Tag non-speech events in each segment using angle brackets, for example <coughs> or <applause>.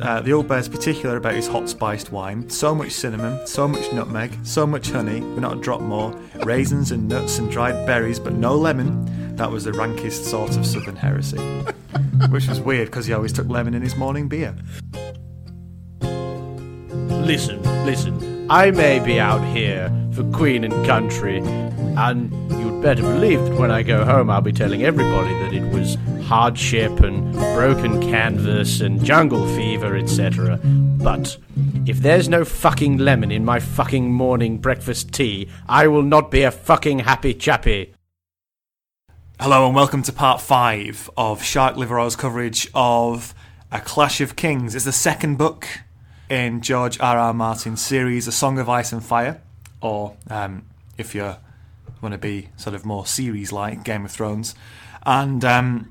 Uh, the old bear's particular about his hot spiced wine. So much cinnamon, so much nutmeg, so much honey, but not a drop more. Raisins and nuts and dried berries, but no lemon. That was the rankest sort of southern heresy. <laughs> Which was weird because he always took lemon in his morning beer. Listen, listen. I may be out here for Queen and Country, and you'd better believe that when I go home, I'll be telling everybody that it was hardship and broken canvas and jungle fever, etc. But if there's no fucking lemon in my fucking morning breakfast tea, I will not be a fucking happy chappy. Hello and welcome to part five of Shark Liver Oil's coverage of A Clash of Kings. It's the second book in George R. R. Martin's series, A Song of Ice and Fire, or um, if you want to be sort of more series-like, Game of Thrones. And um,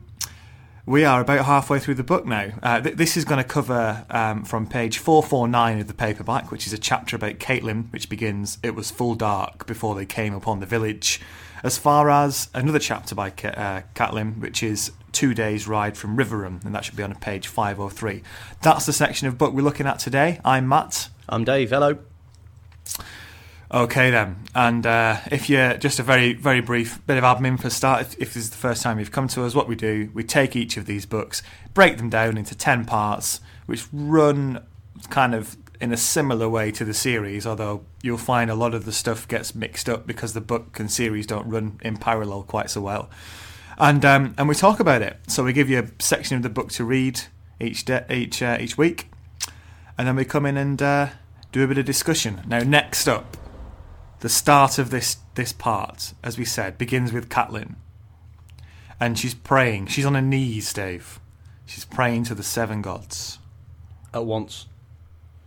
we are about halfway through the book now. Uh, th- this is going to cover um, from page 449 of the paperback, which is a chapter about Catelyn, which begins, It was full dark before they came upon the village, as far as another chapter by uh, Catelyn, which is Two Days' Ride from Riverrun, and that should be on page 503. That's the section of book we're looking at today. I'm Matt. I'm Dave. Hello. Okay then, and uh, if you're just a very very brief bit of admin for start, if, if this is the first time you've come to us, what we do, we take each of these books, break them down into ten parts, which run kind of in a similar way to the series, although you'll find a lot of the stuff gets mixed up because the book and series don't run in parallel quite so well. And um, and we talk about it. So we give you a section of the book to read each de- each uh, each week, and then we come in and uh, do a bit of discussion. Now, next up the start of this this part, as we said, begins with Catelyn, and she's praying. She's on her knees, Dave. She's praying to the seven gods At once.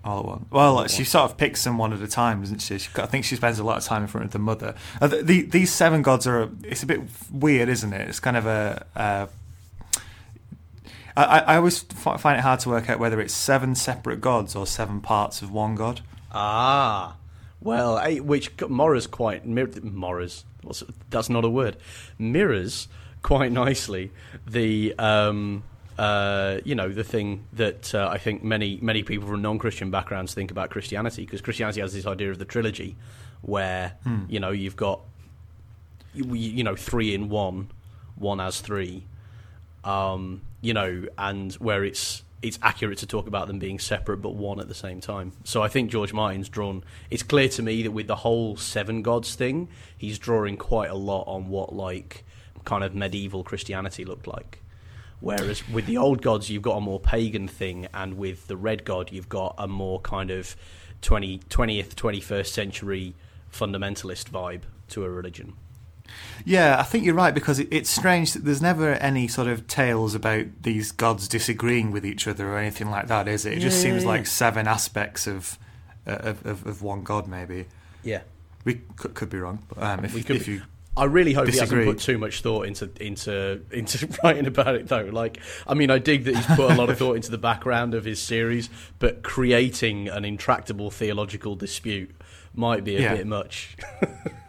all at once. Well, she sort of picks them one at a time, doesn't she? she I think she spends a lot of time in front of the mother. Uh, the, the, these seven gods are. It's a bit weird, isn't it? It's kind of a. Uh, I, I always f- find it hard to work out whether it's seven separate gods or seven parts of one god. Ah, well, eh, which mirrors quite mir- that's not a word. Mirrors quite nicely the um, uh, you know the thing that uh, I think many many people from non-Christian backgrounds think about Christianity because Christianity has this idea of the trilogy where you know you've got you, you know three in one, one as three, um, you know, and where it's it's accurate to talk about them being separate but one at the same time. So I think George Martin's drawn. It's clear to me that with the whole seven gods thing, he's drawing quite a lot on what like kind of medieval Christianity looked like. Whereas with the old gods, you've got a more pagan thing, and with the red god, you've got a more kind of 20, 20th, 21st century fundamentalist vibe to a religion. Yeah, I think you're right because it, it's strange that there's never any sort of tales about these gods disagreeing with each other or anything like that, is it? It just Yeah, seems yeah, like seven aspects of, uh, of of of one god, maybe. Yeah. We could, could be wrong, but um, if, We could if be- you I really hope Disagree. he hasn't put too much thought into into <laughs> into writing about it though. Like, I mean, I dig that he's put a lot of thought into the background of his series, but creating an intractable theological dispute might be a Yeah. bit much. <laughs>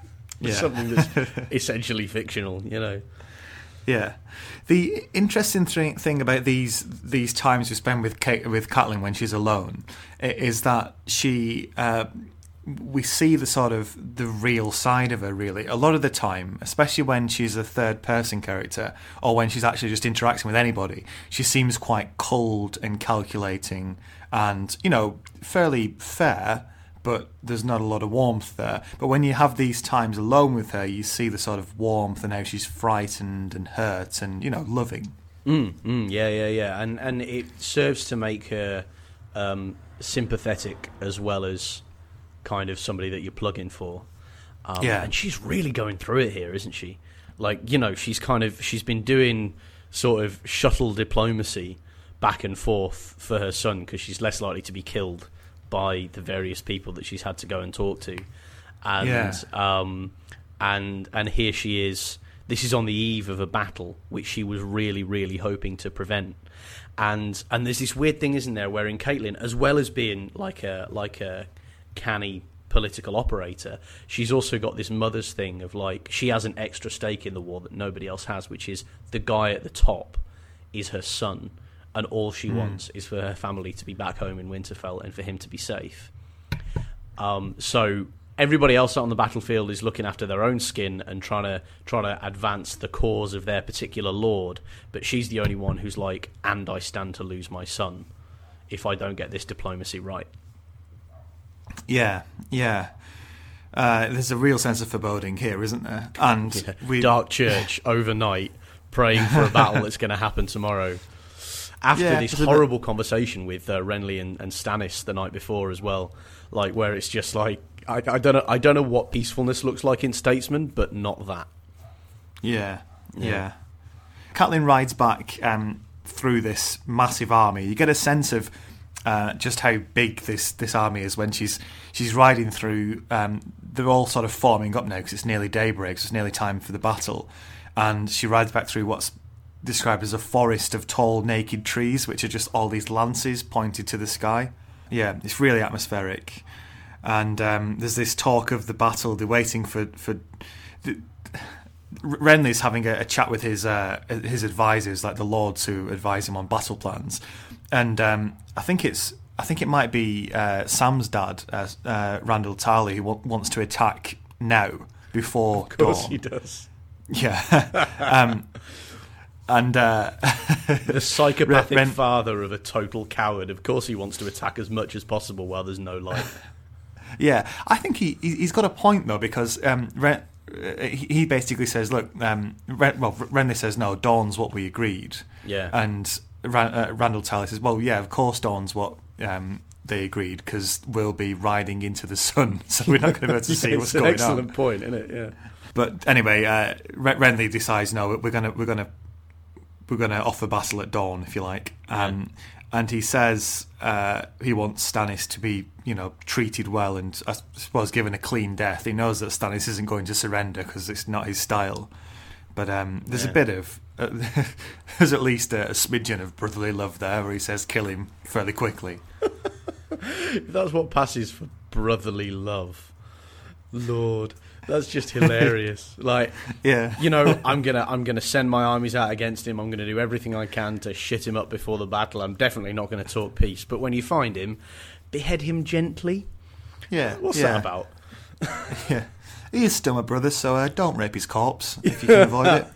<laughs> Yeah. Something that's <laughs> essentially fictional, you know. Yeah, the interesting thing, thing about these these times we spend with Kate, with Catelyn when she's alone is that she uh, we see the sort of the real side of her really a lot of the time, especially when she's a third person character or when she's actually just interacting with anybody. She seems quite cold and calculating, and you know fairly fair but there's not a lot of warmth there. But when you have these times alone with her, you see the sort of warmth and how she's frightened and hurt and, you know, loving. Mm, mm, yeah, yeah, yeah, and and it serves to make her um, sympathetic as well as kind of somebody that you plug in for. Um, Yeah. and she's really going through it here, isn't she? Like you know, she's kind of she's been doing sort of shuttle diplomacy back and forth for her son because she's less likely to be killed by the various people that she's had to go and talk to, and Yeah. um, and and here she is. This is on the eve of a battle which she was really, really hoping to prevent. And and there's this weird thing, isn't there, where in Catelyn, as well as being like a like a canny political operator, she's also got this mother's thing of like she has an extra stake in the war that nobody else has, which is the guy at the top is her son, and all she wants is for her family to be back home in Winterfell and for him to be safe. Um, so everybody else out on the battlefield is looking after their own skin and trying to trying to advance the cause of their particular lord, but she's the only one who's like, "And I stand to lose my son if I don't get this diplomacy right." Yeah, yeah. Uh, there's a real sense of foreboding here, isn't there? And <laughs> Yeah. we Dark church overnight, praying for a battle that's going to happen tomorrow. After Yeah, this a bit- horrible conversation with uh, Renly and, and Stannis the night before as well, like where it's just like I, I don't know I don't know what peacefulness looks like in Statesman, but not that. Yeah, yeah. Yeah. Catelyn rides back um, through this massive army. You get a sense of uh, just how big this, this army is when she's she's riding through. Um, they're all sort of forming up now because it's nearly daybreak. So it's nearly time for the battle, and she rides back through what's described as a forest of tall, naked trees, which are just all these lances pointed to the sky. Yeah, it's really atmospheric. And um, there's this talk of the battle. They're waiting for for. The, Renly's having a, a chat with his uh, his advisors, like the lords who advise him on battle plans, and um, I think it's I think it might be uh, Sam's dad, uh, uh, Randyll Tarly, who wa- wants to attack now before Of course dawn. he does. Yeah, <laughs> um, and uh, The psychopathic Ren- father of a total coward. Of course, he wants to attack as much as possible while there's no light. <laughs> Yeah, I think he he- he's got a point though because um, Ren, uh, he basically says, look, um, Ren, well, Renly says no, Dawn's what we agreed, Yeah. and Ran, uh, Randyll Tarly says, well, yeah, of course Dawn's what um, they agreed because we'll be riding into the sun, <laughs> so we're not going to be able to <laughs> see Yeah, what's it's an going excellent point, isn't it? Yeah. But anyway, uh, Renly decides no, we're gonna we're gonna we're gonna offer battle at dawn, if you like. Um, And he says uh, he wants Stannis to be, you know, treated well and I suppose given a clean death. He knows that Stannis isn't going to surrender because it's not his style. But um, there's a bit of uh, <laughs> there's at least a, a smidgen of brotherly love there, where he says kill him fairly quickly. <laughs> That's what passes for brotherly love, Lord, that's just hilarious. <laughs> like, Yeah, you know, I'm gonna I'm gonna send my armies out against him. I'm gonna do everything I can to shit him up before the battle. I'm definitely not gonna talk peace. But when you find him, behead him gently. yeah. What's yeah. that about? <laughs> Yeah, he is still my brother, so uh, don't rape his corpse if you can avoid it.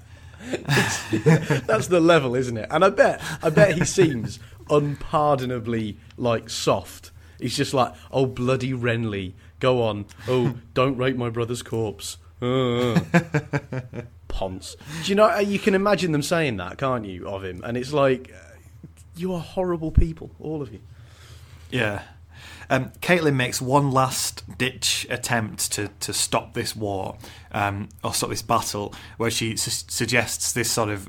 <laughs> That's the level, isn't it? And I bet I bet he seems unpardonably like soft. He's just like, oh bloody Renly, go on. Oh, don't rape my brother's corpse. Uh. <laughs> Ponce. Do you know? uh, You can imagine them saying that, can't you, of him? And it's like, uh, you are horrible people, all of you. Yeah. Um, Catelyn makes one last ditch attempt to, to stop this war um, or stop this battle, where she su- suggests this sort of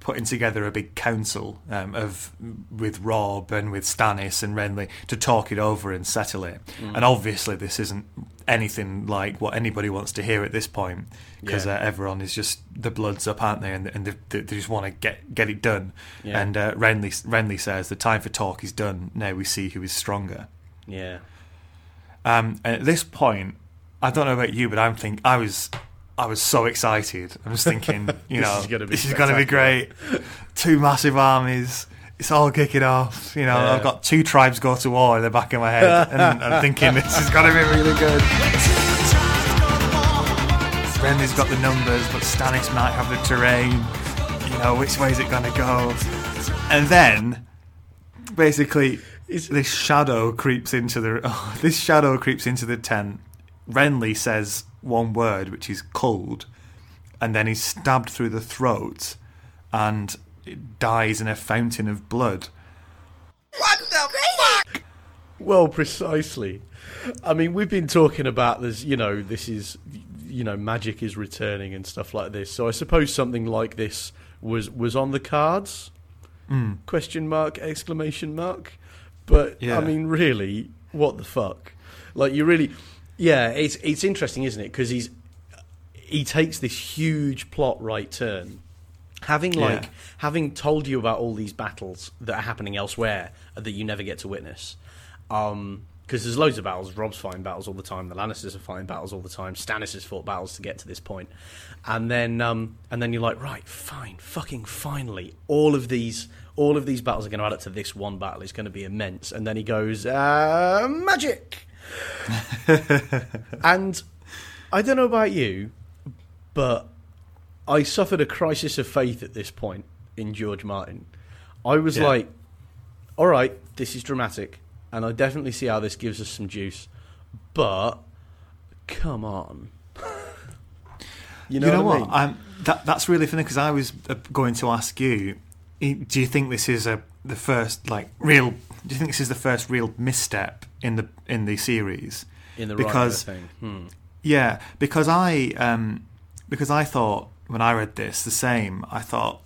putting together a big council um, of with Robb and with Stannis and Renly to talk it over and settle it. And obviously, this isn't anything like what anybody wants to hear at this point because Yeah. uh, everyone is just the blood's up, aren't they? And, and they, they they just want to get get it done. Yeah. And uh, Renly Renly says the time for talk is done. Now we see who is stronger. Yeah. Um, and at this point, I don't know about you, but I'm think I was I was so excited. I was thinking, <laughs> you know, is gonna be this is going to be great. Two massive armies. It's all kicking off. You know, Yeah. I've got two tribes go to war in the back of my head, and <laughs> I'm thinking this is going to be really good. Renly's got the numbers, but Stannis might have the terrain. You know, which way is it going to go? And then, basically, this shadow creeps into the. <laughs> Oh, this shadow creeps into the tent. Renly says one word, which is cold, and then he's stabbed through the throat, and dies in a fountain of blood. What the fuck? Well, precisely. I mean, we've been talking about this. You know, this is, you know, magic is returning and stuff like this. So I suppose something like this was was on the cards. Mm. Question mark! Exclamation mark! But Yeah. I mean, really, what the fuck? Like, you really, yeah. It's it's interesting, isn't it? Because he's he takes this huge plot right turn. Having like Yeah. having told you about all these battles that are happening elsewhere that you never get to witness, because there's loads of battles. Robb's fighting battles all the time. The Lannisters are fighting battles all the time. Stannis has fought battles to get to this point, and then um, and then you're like, right, fine, fucking finally, all of these all of these battles are going to add up to this one battle. It's going to be immense. And then he goes, uh, magic. <laughs> and I don't know about you, but I suffered a crisis of faith at this point in George Martin. I was Yeah. like, all right, this is dramatic, and I definitely see how this gives us some juice, but come on. <laughs> you know, you know what, what? I mean? Um, that that's really funny because I was uh, going to ask you. Do you think this is a the first like real? Do you think this is the first real misstep in the in the series? in the because-. Hmm. Yeah, because I um, because I thought when I read this the same. I thought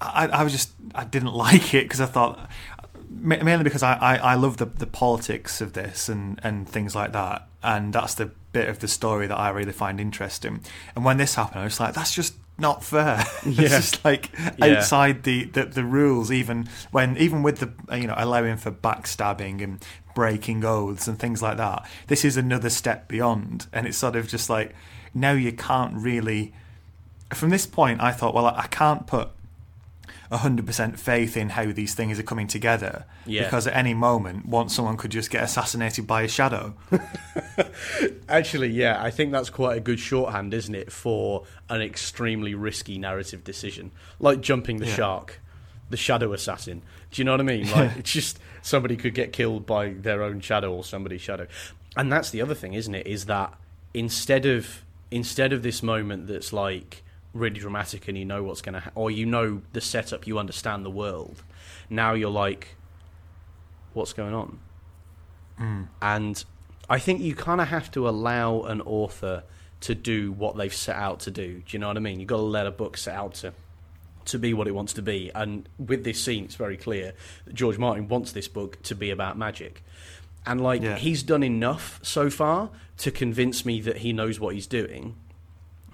I, I was just I didn't <laughs> like it because I thought mainly because I, I, I love the the politics of this and and things like that, and that's the bit of the story that I really find interesting. And when this happened, I was like, that's just not fair. <laughs> Yeah. it's just like Yeah. outside the, the the rules. Even when even with the you know allowing for backstabbing and breaking oaths and things like that, this is another step beyond. And it's sort of just like now you can't really. From this point, I thought, well, I I can't put 100% faith in how these things are coming together Yeah. because at any moment once someone could just get assassinated by a shadow <laughs> Actually, yeah, I think that's quite a good shorthand, isn't it, for an extremely risky narrative decision, like jumping the Yeah. shark, the shadow assassin. Do you know what I mean? <laughs> Like, it's just somebody could get killed by their own shadow or somebody's shadow, and that's the other thing, isn't it? Is that instead of instead of this moment that's like really dramatic and you know what's going to, ha- or you know the setup, you understand the world. Now you're like, what's going on? Mm. And I think you kind of have to allow an author to do what they've set out to do. Do you know what I mean? You've got to let a book set out to to be what it wants to be. And with this scene, it's very clear that George Martin wants this book to be about magic. And like Yeah. he's done enough so far to convince me that he knows what he's doing.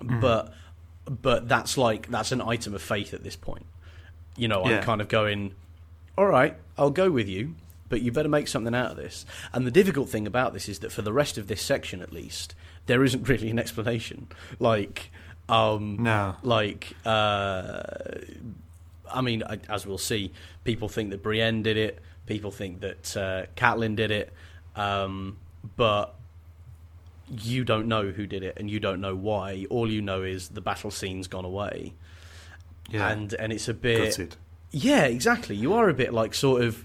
Mm-hmm. But but that's like that's an item of faith at this point. You know, I'm kind of going, all right, I'll go with you, but you better make something out of this. And the difficult thing about this is that for the rest of this section, at least, there isn't really an explanation. Like, um, no like, uh, I mean, I- as we'll see, people think that Brienne did it. People think that uh, Catelyn did it, um, but you don't know who did it, and you don't know why. All you know is the battle scene's gone away, yeah and and it's a bit yeah, exactly. You are a bit like sort of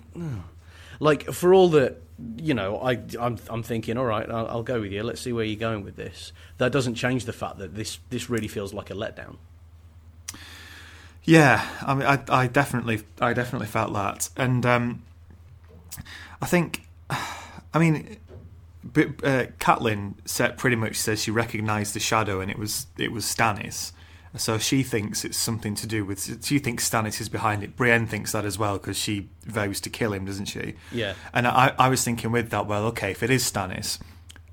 like for all that you know. I I'm I'm thinking, all right, I'll, I'll go with you. Let's see where you're going with this. That doesn't change the fact that this this really feels like a letdown. Yeah, I mean, I, I definitely, I definitely felt that, and um, I think, <sighs> I mean, but, uh, Catelyn said pretty much says she recognised the shadow, and it was it was Stannis. So she thinks it's something to do with. She thinks Stannis is behind it. Brienne thinks that as well because she vows to kill him, doesn't she? Yeah. And I, I was thinking with that, well, okay, if it is Stannis,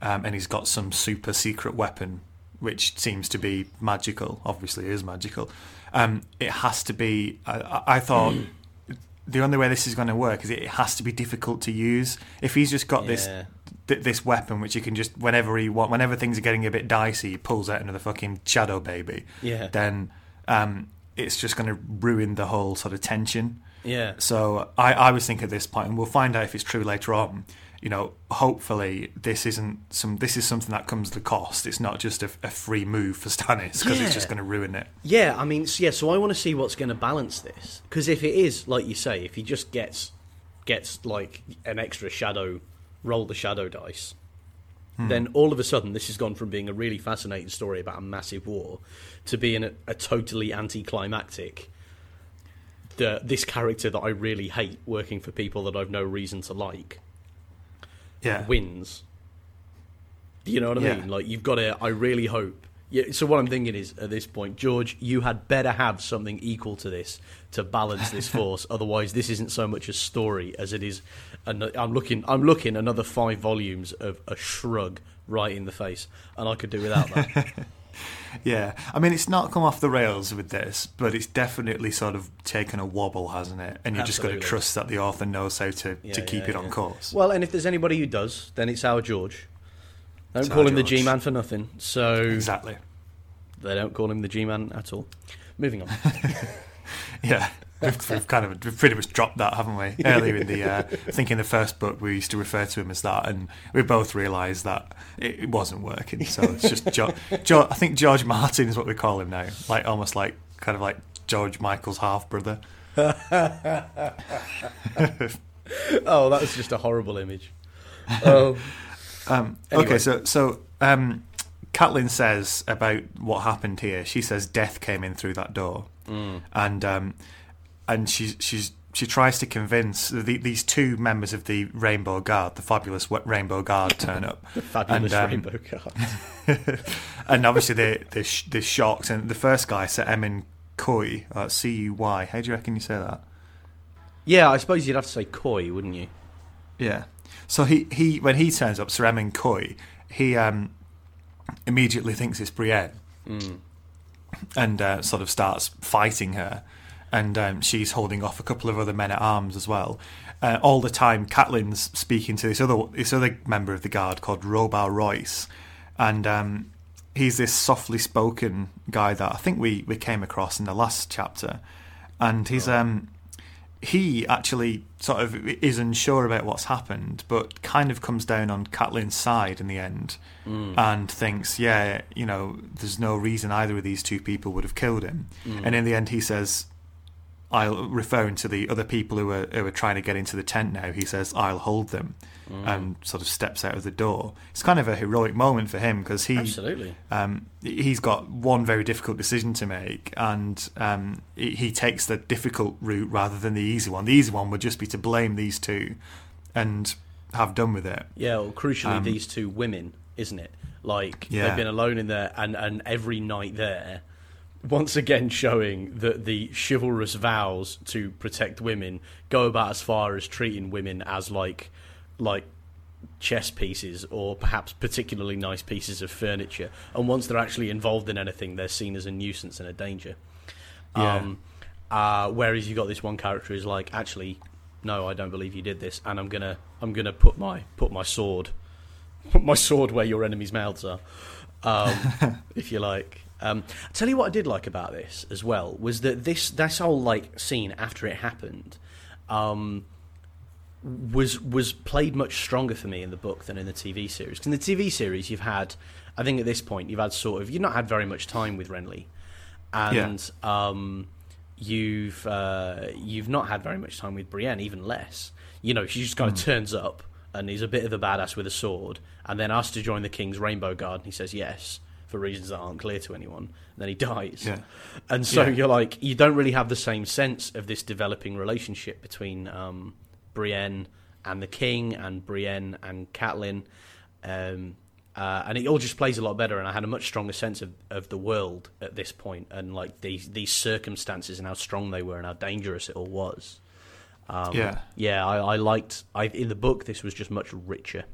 um, and he's got some super secret weapon, which seems to be magical, obviously it is magical, um, it has to be. I, I- thought <clears throat> the only way this is going to work is it has to be difficult to use. If he's just got this Yeah. Th- this weapon, which he can just whenever he want, whenever things are getting a bit dicey, he pulls out another fucking shadow baby. Yeah. Then um, it's just going to ruin the whole sort of tension. Yeah. So I, I was thinking at this point, and we'll find out if it's true later on. You know, hopefully this isn't some. This is something that comes at a cost. It's not just a, a free move for Stannis because Yeah. it's just going to ruin it. Yeah, I mean, s- yeah. So I want to see what's going to balance this because if it is like you say, if he just gets gets like an extra shadow, roll the shadow dice, hmm. then all of a sudden this has gone from being a really fascinating story about a massive war to being a, a totally anticlimactic. The, this character that I really hate working for people that I've no reason to like Yeah. wins. Do you know what I Yeah. mean? Like you've got to. I really hope. Yeah. So what I'm thinking is, at this point, George, you had better have something equal to this to balance this force. <laughs> Otherwise, this isn't so much a story as it is. An, I'm looking. I'm looking another five volumes of a shrug right in the face, and I could do without that. <laughs> Yeah, I mean, it's not come off the rails with this, but it's definitely sort of taken a wobble, hasn't it? And you've just got to trust that the author knows how to, Yeah, to keep yeah, it on yeah. course. well, and if there's anybody who does, then it's our George. Don't It's call him the G-man for nothing. So exactly. they don't call him the G-man at all. Moving on. <laughs> <laughs> Yeah. we've, we've kind of we've pretty much dropped that, haven't we? <laughs> Earlier in the, uh, I think in the first book we used to refer to him as that, and we both realised that it, wasn't working. So it's just jo- <laughs> jo- I think George Martin is what we call him now, like almost like kind of like George Michael's half brother. oh, that's just a horrible image. Um, Um, Anyway. Okay, so so um, Catelyn says about what happened here. She says death came in through that door, mm, and um, and she she's she tries to convince the, these two members of the Rainbow Guard, the fabulous Rainbow Guard, <laughs> turn up, the fabulous And, um, rainbow Guard. <laughs> and obviously they they sh- they're shocked. And the first guy, Sir Emmon Cuy, uh, C U Y. How do you reckon you say that? Yeah, I suppose you'd have to say coy, wouldn't you? Yeah. So he, he when he turns up, Sir Emmon Cuy, he um, immediately thinks it's Brienne. Mm. And uh, sort of starts fighting her. And um, she's holding off a couple of other men at arms as well. Uh, all the time, Catelyn's speaking to this other this other member of the guard called Robar Royce, and um, he's this softly spoken guy that I think we, we came across in the last chapter, and he's um, he actually sort of is unsure about what's happened, but kind of comes down on Catelyn's side in the end Mm. and thinks, yeah, you know, there's no reason either of these two people would have killed him. Mm. And in the end, he says, "I'll," referring to the other people who are who are trying to get into the tent now. He says, "I'll hold them," Mm. and sort of steps out of the door. It's kind of a heroic moment for him because he Absolutely. um, he's got one very difficult decision to make, and um, he, takes the difficult route rather than the easy one. The easy one would just be to blame these two and have done with it. Yeah, well, crucially, Um, these two women, isn't it? Like Yeah. they've been alone in there, and and every night there, once again showing that the chivalrous vows to protect women go about as far as treating women as like like chess pieces or perhaps particularly nice pieces of furniture. And once they're actually involved in anything, they're seen as a nuisance and a danger. Yeah. Um, uh, whereas you got this one character who's like, actually, no, I don't believe you did this, and I'm gonna I'm gonna put my put my sword put my sword where your enemies' mouths are, um, <laughs> if you like. Um, I tell you what I did like about this as well was that this this whole like scene after it happened. Um, was was played much stronger for me in the book than in the TV series. 'Cause in the TV series, you've had, I think at this point, you've had sort of, you've not had very much time with Renly, and um, you've uh, you've not had very much time with Brienne, even less. You know, she just kind of turns up and he's a bit of a badass with a sword, and then asks to join the King's Rainbow Guard, and he says yes for reasons that aren't clear to anyone. And then he dies. Yeah. And so Yeah. you're like, you don't really have the same sense of this developing relationship between um, Brienne and the King, and Brienne and Catelyn. Um, uh, and it all just plays a lot better, and I had a much stronger sense of, of the world at this point, and like these these circumstances and how strong they were, and how dangerous it all was. Um, Yeah. yeah, I, I liked. I in the book, this was just much richer.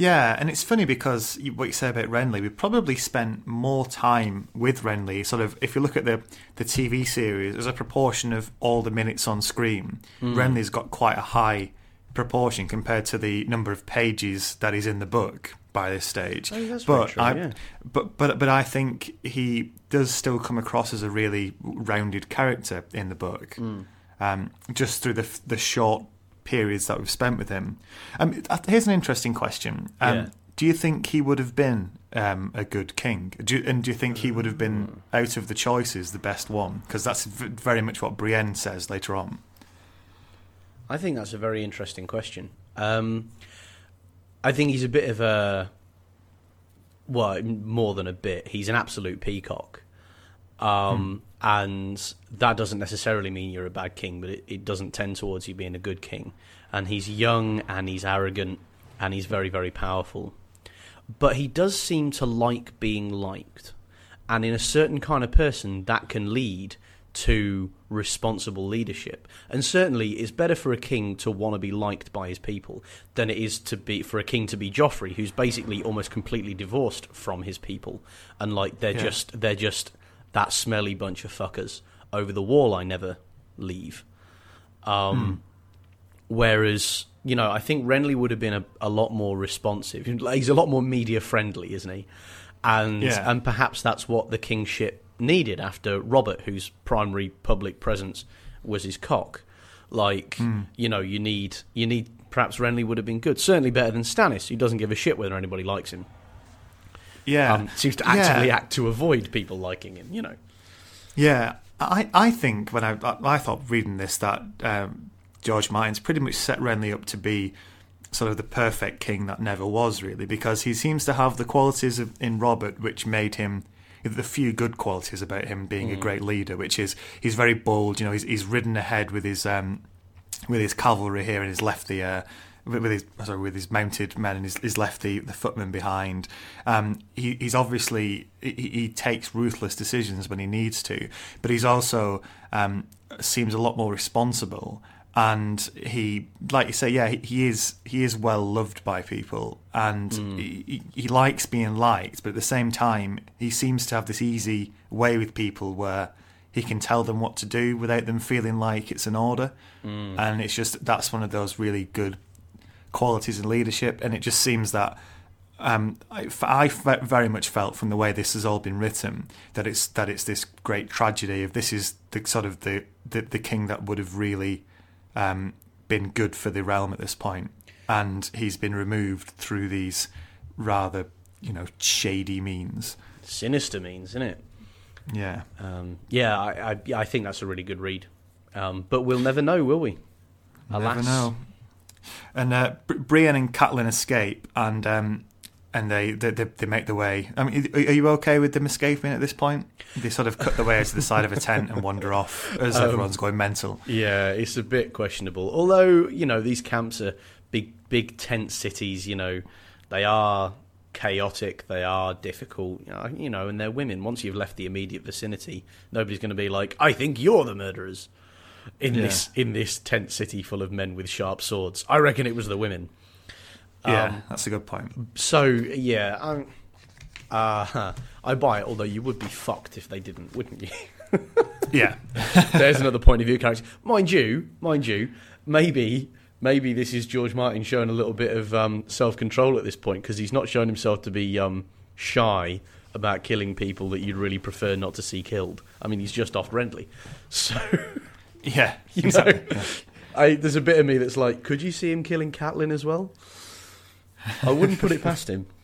Yeah, and it's funny because what you say about Renly, we probably spent more time with Renly. Sort of, if you look at the the TV series as a proportion of all the minutes on screen, Hmm. Renly's got quite a high proportion compared to the number of pages that is in the book by this stage. Oh, but true, I, yeah. but but but I think he does still come across as a really rounded character in the book, Hmm. um, just through the the short periods that we've spent with him. Um, uh, here's an interesting question. Um, Yeah. Do you think he would have been um, a good king? Do you, and do you think he would have been out of the choices the best one? Because that's v- very much what Brienne says later on. I think that's a very interesting question. Um, I think he's a bit of a well, more than a bit. He's an absolute peacock, um, and that doesn't necessarily mean you're a bad king, but it, it doesn't tend towards you being a good king. And he's young, and he's arrogant, and he's very, very powerful. But he does seem to like being liked, and in a certain kind of person, that can lead to responsible leadership. And certainly, it's better for a king to want to be liked by his people than it is to be for a king to be Joffrey, who's basically almost completely divorced from his people, and like they're Yeah. just they're just that smelly bunch of fuckers over the wall. I never leave. Um, Whereas, you know, I think Renly would have been a, a lot more responsive. <laughs> He's a lot more media friendly, isn't he? And Yeah. and perhaps that's what the kingship needed after Robert, whose primary public presence was his cock. Like, Hmm. you know, you need you need perhaps Renly would have been good, certainly better than Stannis, who doesn't give a shit whether anybody likes him. Yeah, Um, seems to actively Yeah. act to avoid people liking him. You know, Yeah, I I think when I I, I thought reading this that um, George Martin's pretty much set Renly up to be sort of the perfect king that never was really because he seems to have the qualities of, in Robert which made him the few good qualities about him being a great leader, which is he's very bold. You know, he's he's ridden ahead with his um, with his cavalry here and he's left the uh, with with his sorry with his mounted men and he's, he's left the, the footmen behind. Um, he, he's obviously he, he takes ruthless decisions when he needs to, but he's also um, seems a lot more responsible. And he, like you say, yeah, he, he is he is well loved by people, and he, he, he likes being liked. But at the same time, he seems to have this easy way with people where he can tell them what to do without them feeling like it's an order. And it's just that's one of those really good qualities in leadership. And it just seems that um, I, I very much felt from the way this has all been written that it's that it's this great tragedy of this is the sort of the the, the king that would have really um, been good for the realm at this point, and he's been removed through these rather you know shady means. sinister means, isn't it? Yeah. Um, yeah, I, I, I think that's a really good read. Um, but we'll never know, will we? Alas. And uh, Br- Brienne and Catelyn escape, and um, and they, they they make the way. I mean, are are you okay with them escaping at this point? They sort of cut the way to the side of a tent and wander off as Um, everyone's going mental. Yeah, it's a bit questionable. Although you know these camps are big, big tent cities. You know, they are chaotic. They are difficult. You know, and they're women. Once you've left the immediate vicinity, nobody's going to be like, "I think you're the murderers." In Yeah. this in this tent city full of men with sharp swords, I reckon it was the women. Yeah, Um, that's a good point. So yeah, um, uh, I buy it. Although you would be fucked if they didn't, wouldn't you? <laughs> Yeah, There's another point of view character. Mind you, mind you, maybe maybe this is George Martin showing a little bit of um, self control at this point because he's not shown himself to be um, shy about killing people that you'd really prefer not to see killed. I mean, he's just off Renly, <laughs> so <laughs> yeah, <laughs> you exactly. know. Yeah. I, there's a bit of me that's like, could you see him killing Catelyn as well? I wouldn't put it past him. <laughs>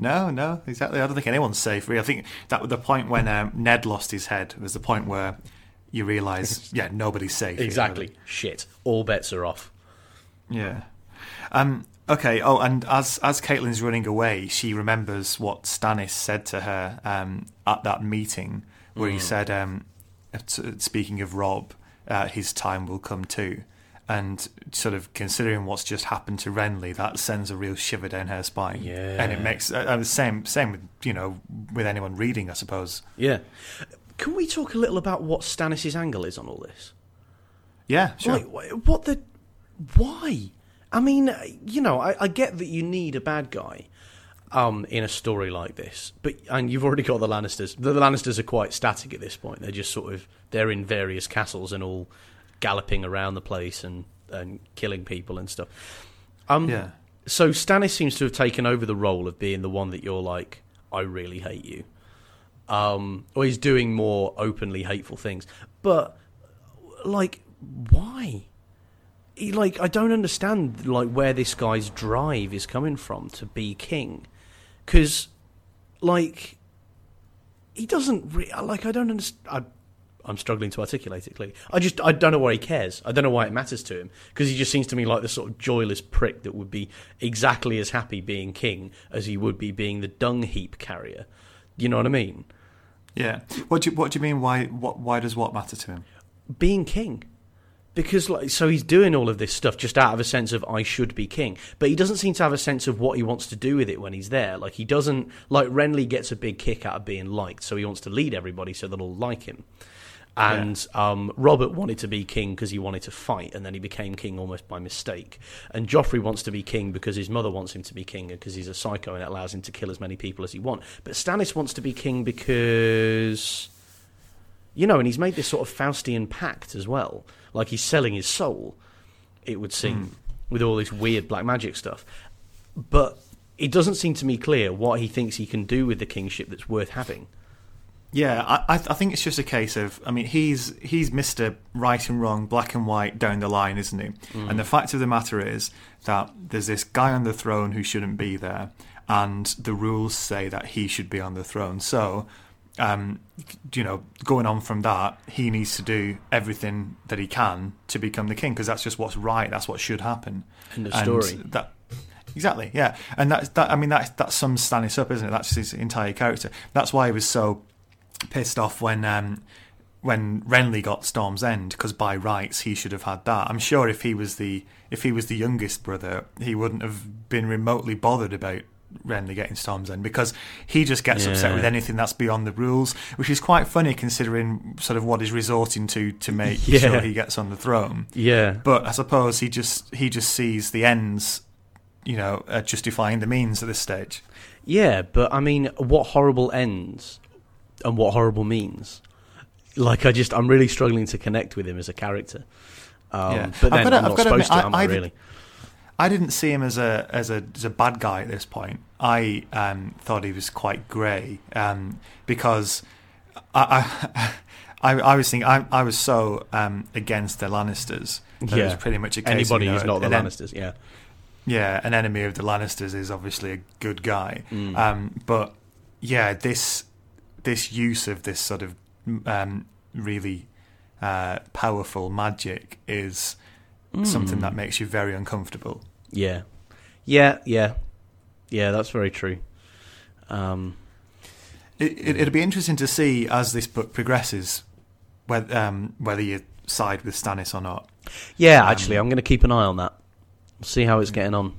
No, no, exactly. I don't think anyone's safe. Really, I think that was the point when um, Ned lost his head was the point where you realise, yeah, nobody's safe. Exactly. Shit. All bets are off. Yeah. Um, okay. Oh, and as as Catelyn's running away, she remembers what Stannis said to her um, at that meeting, where he said, um, t- "Speaking of Robb, uh, his time will come too." And sort of considering what's just happened to Renly, that sends a real shiver down her spine. Yeah. and it makes uh, same same with you know with anyone reading, I suppose. Yeah. Can we talk a little about what Stannis' angle is on all this? Yeah, sure. Like, what the? Why? I mean, you know, I, I get that you need a bad guy um, in a story like this, but and you've already got the Lannisters. The, the Lannisters are quite static at this point. They're just sort of they're in various castles and all galloping around the place and and killing people and stuff. Um, yeah, So Stannis seems to have taken over the role of being the one that you're like, I really hate you. Um, or he's doing more openly hateful things. But like, why? He, like, I don't understand like where this guy's drive is coming from to be king, because like he doesn't re- like. I don't understand. I'm struggling to articulate it clearly. I just I don't know why he cares. I don't know why it matters to him because he just seems to me like the sort of joyless prick that would be exactly as happy being king as he would be being the dung heap carrier. You know what I mean? yeah. What do you, what do you mean? Why what why does what matter to him? Being king. Because like so he's doing all of this stuff just out of a sense of I should be king. But he doesn't seem to have a sense of what he wants to do with it when he's there. Like he doesn't like Renly gets a big kick out of being liked, so he wants to lead everybody so they'll all like him. And um, Robert wanted to be king because he wanted to fight, and then he became king almost by mistake. And Joffrey wants to be king because his mother wants him to be king, because he's a psycho and it allows him to kill as many people as he wants. But Stannis wants to be king because, you know, and he's made this sort of Faustian pact as well. Like he's selling his soul, it would seem, with all this weird black magic stuff. But it doesn't seem to me clear what he thinks he can do with the kingship that's worth having. Yeah, I, I think it's just a case of. I mean, he's he's Mister Right and Wrong, Black and White down the line, isn't he? Mm. And the fact of the matter is that there's this guy on the throne who shouldn't be there, and the rules say that he should be on the throne. So, um, you know, going on from that, he needs to do everything that he can to become the king because that's just what's right. That's what should happen. End of story. That exactly, yeah, and that's that. I mean, that that sums Stannis up, isn't it? That's his entire character. That's why he was so pissed off when um, when Renly got Storm's End because by rights he should have had that. I'm sure if he was the if he was the youngest brother, he wouldn't have been remotely bothered about Renly getting Storm's End because he just gets yeah. upset with anything that's beyond the rules, which is quite funny considering sort of what he's resorting to to make <laughs> yeah. sure he gets on the throne. Yeah, but I suppose he just he just sees the ends, you know, uh, justifying the means at this stage. Yeah, but I mean, what horrible ends and what horrible means. Like I just, I'm really struggling to connect with him as a character. Um, yeah. But then gotta, I'm not supposed admit, to, I, I really? I didn't see him as a as a as a bad guy at this point. I um, thought he was quite grey um, because I, I <laughs> I, I was thinking I, I was so um, against the Lannisters. That yeah, was pretty much a case anybody of, you know, who's not the Lannisters. yeah, yeah, an enemy of the Lannisters is obviously a good guy. Mm. Um, but yeah, this this use of this sort of um, really uh, powerful magic is mm. something that makes you very uncomfortable. Yeah, yeah, yeah, yeah. That's very true. Um, it, will it, be interesting to see as this book progresses whether um, whether you side with Stannis or not. Yeah, um, actually, I'm going to keep an eye on that. See how it's getting on.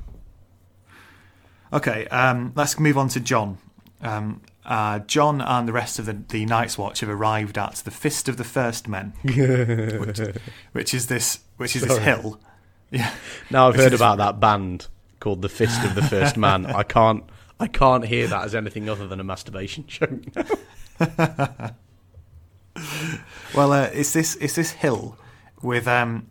Okay, um, let's move on to Jon. Um, uh, Jon and the rest of the, the Night's Watch have arrived at the Fist of the First Men, <laughs> which, which, is this which is Sorry. this hill. Yeah. Now I've heard about that band called the Fist of the First <laughs> Man. I can't I can't hear that as anything other than a masturbation show. <laughs> well, uh, it's this it's this hill with um,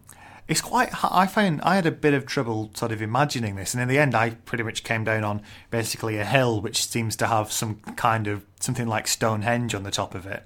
it's quite. I found I had a bit of trouble sort of imagining this, and in the end, I pretty much came down on basically a hill which seems to have some kind of something like Stonehenge on the top of it,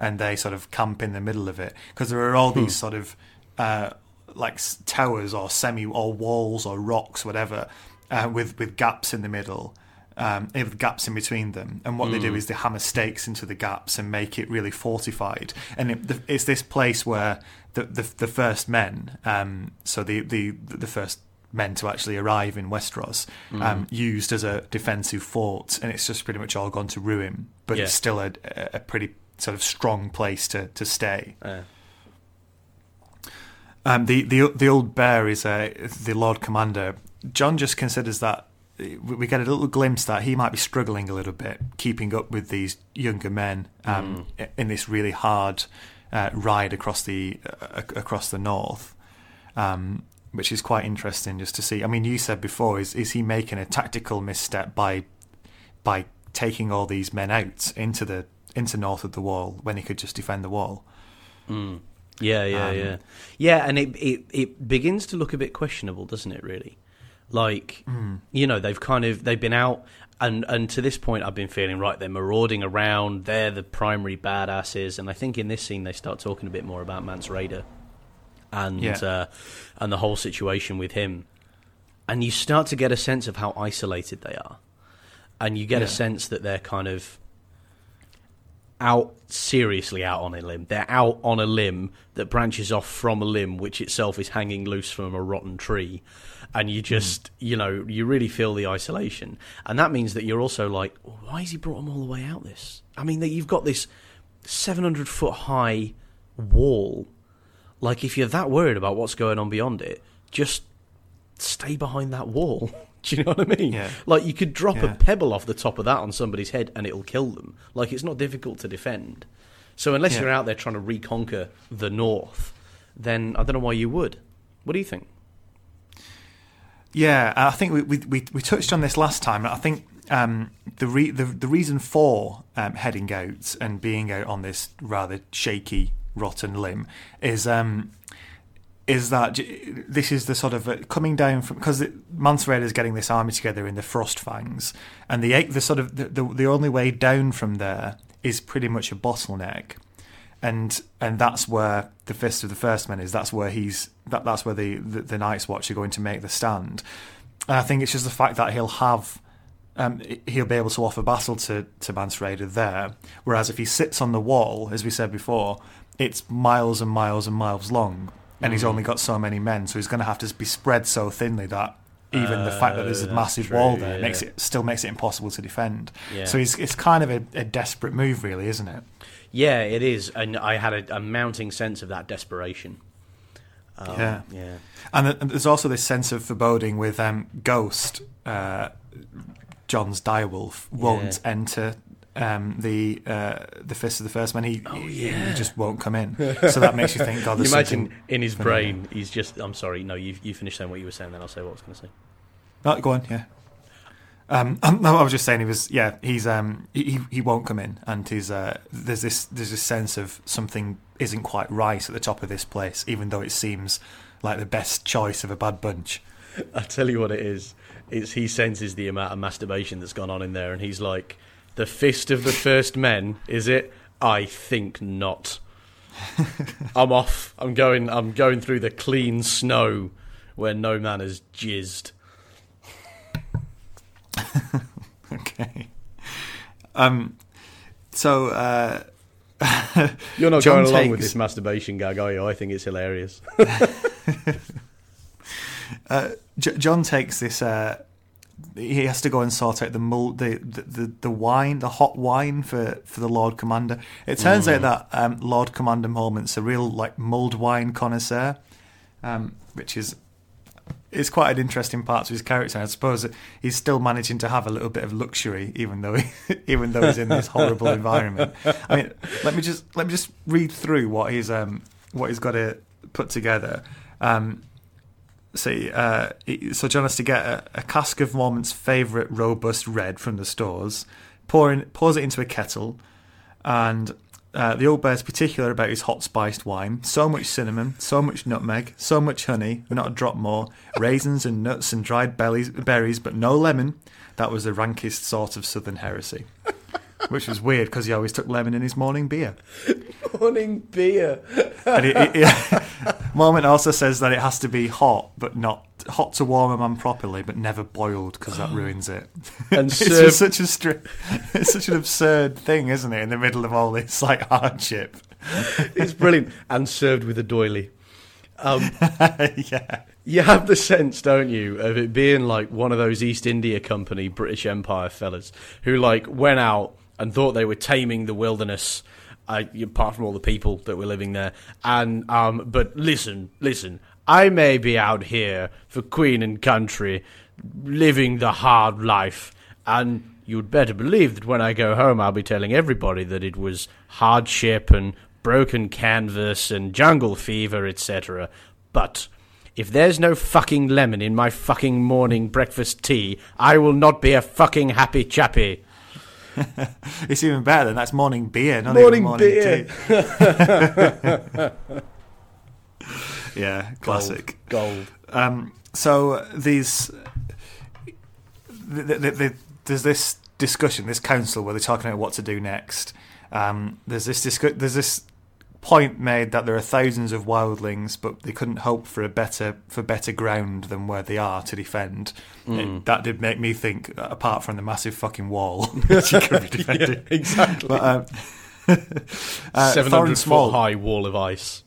and they sort of camp in the middle of it because there are all hmm. these sort of uh, like towers or semi or walls or rocks, whatever, uh, with with gaps in the middle. Um, with gaps in between them, and what mm. they do hmm. is they hammer stakes into the gaps and make it really fortified. And it, it's this place where the the, the first men, um, so the, the the first men to actually arrive in Westeros, mm. um, used as a defensive fort, and it's just pretty much all gone to ruin. But yeah. it's still a, a pretty sort of strong place to to stay. Uh. Um, the the the old bear is a the Lord Commander. Jon just considers that we get a little glimpse that he might be struggling a little bit keeping up with these younger men um, mm. in this really hard uh, ride across the uh, across the north, um, which is quite interesting just to see. I mean, you said before, is is he making a tactical misstep by by taking all these men out into the into north of the wall when he could just defend the wall? Mm. Yeah, yeah, um, yeah, yeah, and it, it it begins to look a bit questionable, doesn't it? Really, like mm. you know, they've kind of they've been out and and to this point, I've been feeling right. They're marauding around. They're the primary badasses, and I think in this scene they start talking a bit more about Mance Rayder and yeah. uh, and the whole situation with him. And you start to get a sense of how isolated they are, and you get yeah. a sense that they're kind of out seriously out on a limb. They're out on a limb that branches off from a limb, which itself is hanging loose from a rotten tree and you just mm. you know you really feel the isolation. And that means that you're also like why has he brought them all the way out this? I mean that you've got this 700 foot high wall. Like if you're that worried about what's going on beyond it just stay behind that wall. <laughs> Do you know what i mean? Yeah. like you could drop yeah. a pebble off the top of that on somebody's head and it'll kill them. Like it's not difficult to defend. So unless yeah. you're out there trying to reconquer the north then i don't know why you would. What do you think yeah, I think we, we, we, touched on this last time. I think um, the, re- the the reason for um, heading out and being out on this rather shaky, rotten limb is um, is that this is the sort of uh, coming down from because Rayder is getting this army together in the Frost Fangs, and the the sort of the, the, the only way down from there is pretty much a bottleneck, and and that's where the fist of the first man is. That's where he's that that's where the the, the Night's Watch are going to make the stand. And I think it's just the fact that he'll have. Um, he'll be able to offer battle to, to Mance Rayder there. Whereas if he sits on the wall, as we said before, it's miles and miles and miles long, and he's only got so many men, so he's going to have to be spread so thinly that even the fact that there's a Oh, massive that's wall there yeah. makes it still makes it impossible to defend. Yeah. So it's it's kind of a, a desperate move, really, isn't it? Yeah, it is, and I had a, a mounting sense of that desperation. Um, Yeah. yeah. And and there's also this sense of foreboding with um, Ghost, uh, Jon's direwolf, won't enter um, the uh, the fist of the first man. He, he, he just won't come in. <laughs> So that makes you think, God, You there's imagine something. in his brain, he's just. I'm sorry, no, you you finish saying what you were saying, then I'll say what I was going to say. Oh, go on, yeah. Um, <laughs> no, I was just saying he was. Yeah, he's um, he he- won't come in, and he's uh, there's this there's this sense of something isn't quite right at the top of this place, even though it seems like the best choice of a bad bunch. <laughs> I tell you what it is. It's he senses the amount of masturbation that's gone on in there, and he's like, "The fist of the first men, is it? I think not. <laughs> I'm off. I'm going. I'm going through the clean snow where no man has jizzed." <laughs> Okay. Um. So. Uh, <laughs> You're not John going along with this masturbation gag, are you? I think it's hilarious. <laughs> uh, J- Jon takes this. Uh, he has to go and sort out the, mul- the, the the the wine, the hot wine for, for the Lord Commander. It turns out that um, Lord Commander Mormont's a real like mulled wine connoisseur, um, which is is quite an interesting part to his character. I suppose he's still managing to have a little bit of luxury, even though he, <laughs> even though he's in this horrible <laughs> environment. I mean, let me just let me just read through what he's um what he's got to put together. Um, see, uh, so Jon has to get a, a cask of Mormont's favourite robust red from the stores, pour in, pours it into a kettle, and uh, the old bear's particular about his hot spiced wine. So much cinnamon, so much nutmeg, so much honey, not a drop more, raisins and nuts and dried bellies, berries, but no lemon. That was the rankest sort of southern heresy. Which was weird because he always took lemon in his morning beer. <laughs> Morning beer. And it, it, <laughs> Mormont also says that it has to be hot, but not hot to warm a man properly, but never boiled because that <gasps> ruins it. And <laughs> it's served- just such a stri- it's such an absurd thing, isn't it? In the middle of all this like hardship. It's brilliant. And served with a doily. Um, yeah, You have the sense, don't you, of it being like one of those East India Company British Empire fellas who like went out and thought they were taming the wilderness, uh, apart from all the people that were living there. And um, but listen, listen, I may be out here for Queen and country, living the hard life, and you'd better believe that when I go home, I'll be telling everybody that it was hardship and broken canvas and jungle fever, etc. But if there's no fucking lemon in my fucking morning breakfast tea, I will not be a fucking happy chappy. <laughs> it's even better than that's morning beer, not Morning even morning beer. tea. <laughs> yeah, classic. Gold. Um, so these, th th th th there's this discussion, this council where they're talking about what to do next. Um, there's this discu- there's this point made that there are thousands of wildlings, but they couldn't hope for a better for better ground than where they are to defend. It- that did make me think, apart from the massive fucking wall, <laughs> <laughs> which you could be defending. exactly. But um, <laughs> uh, Seven Small, foot high wall of ice.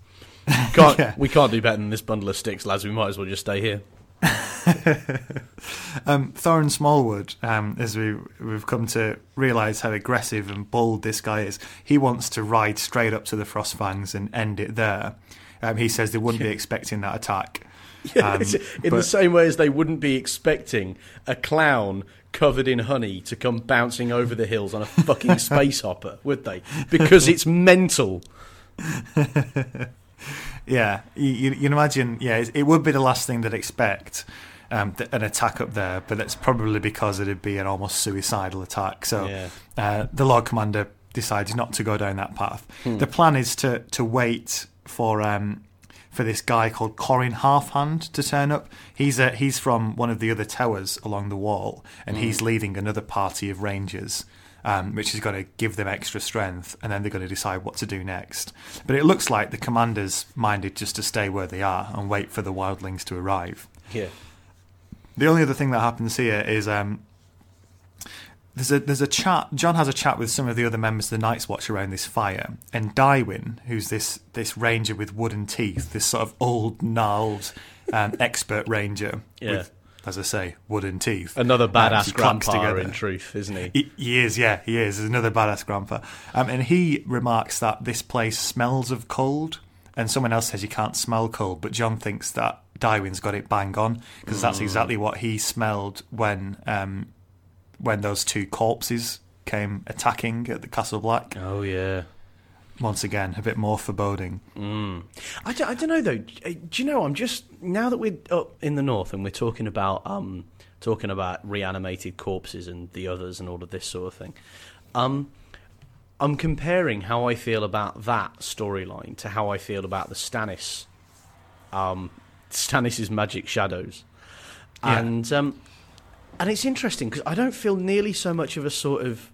Can't, Yeah. We can't do better than this bundle of sticks, lads. We might as well just stay here. <laughs> um, Thoren Smallwood, um, as we we've come to realise how aggressive and bold this guy is, he wants to ride straight up to the Frostfangs and end it there. Um, he says they wouldn't be expecting that attack. <laughs> Um, It's in the same way as they wouldn't be expecting a clown covered in honey to come bouncing over the hills on a fucking <laughs> space hopper, would they? Because it's mental. Yeah, you, you, you can imagine. Yeah, it, it would be the last thing they'd expect. Um, th- an attack up there, but that's probably because it'd be an almost suicidal attack. So Yeah. uh, the Lord Commander decides not to go down that path. Hmm. The plan is to to wait for um, for this guy called Qhorin Halfhand to turn up. He's a, he's from one of the other towers along the wall, and Hmm. he's leading another party of rangers. Um, which is going to give them extra strength, and then they're going to decide what to do next. But it looks like the commanders minded just to stay where they are and wait for the wildlings to arrive. Yeah. The only other thing that happens here is um, there's a there's a chat. Jon has a chat with some of the other members of the Night's Watch around this fire, and Dywen, who's this this ranger with wooden teeth, this sort of old gnarled um, expert ranger Yeah. with, as I say, wooden teeth. Another Um, badass clanks grandpa, in truth, isn't he? He, he is, yeah, he is. He's another badass grandpa. Um, and he remarks that this place smells of cold, and someone else says you can't smell cold, but Jon thinks that Dywen's got it bang on because that's exactly what he smelled when um, when those two corpses came attacking at the Castle Black. Oh yeah. Once again, a bit more foreboding. Mm. I, don't, I don't know though. Uh, Do you know? I'm just now that we're up in the north and we're talking about um talking about reanimated corpses and the others and all of this sort of thing. Um, I'm comparing how I feel about that storyline to how I feel about the Stannis, um, Stannis's magic shadows, Yeah. and um, and it's interesting because I don't feel nearly so much of a sort of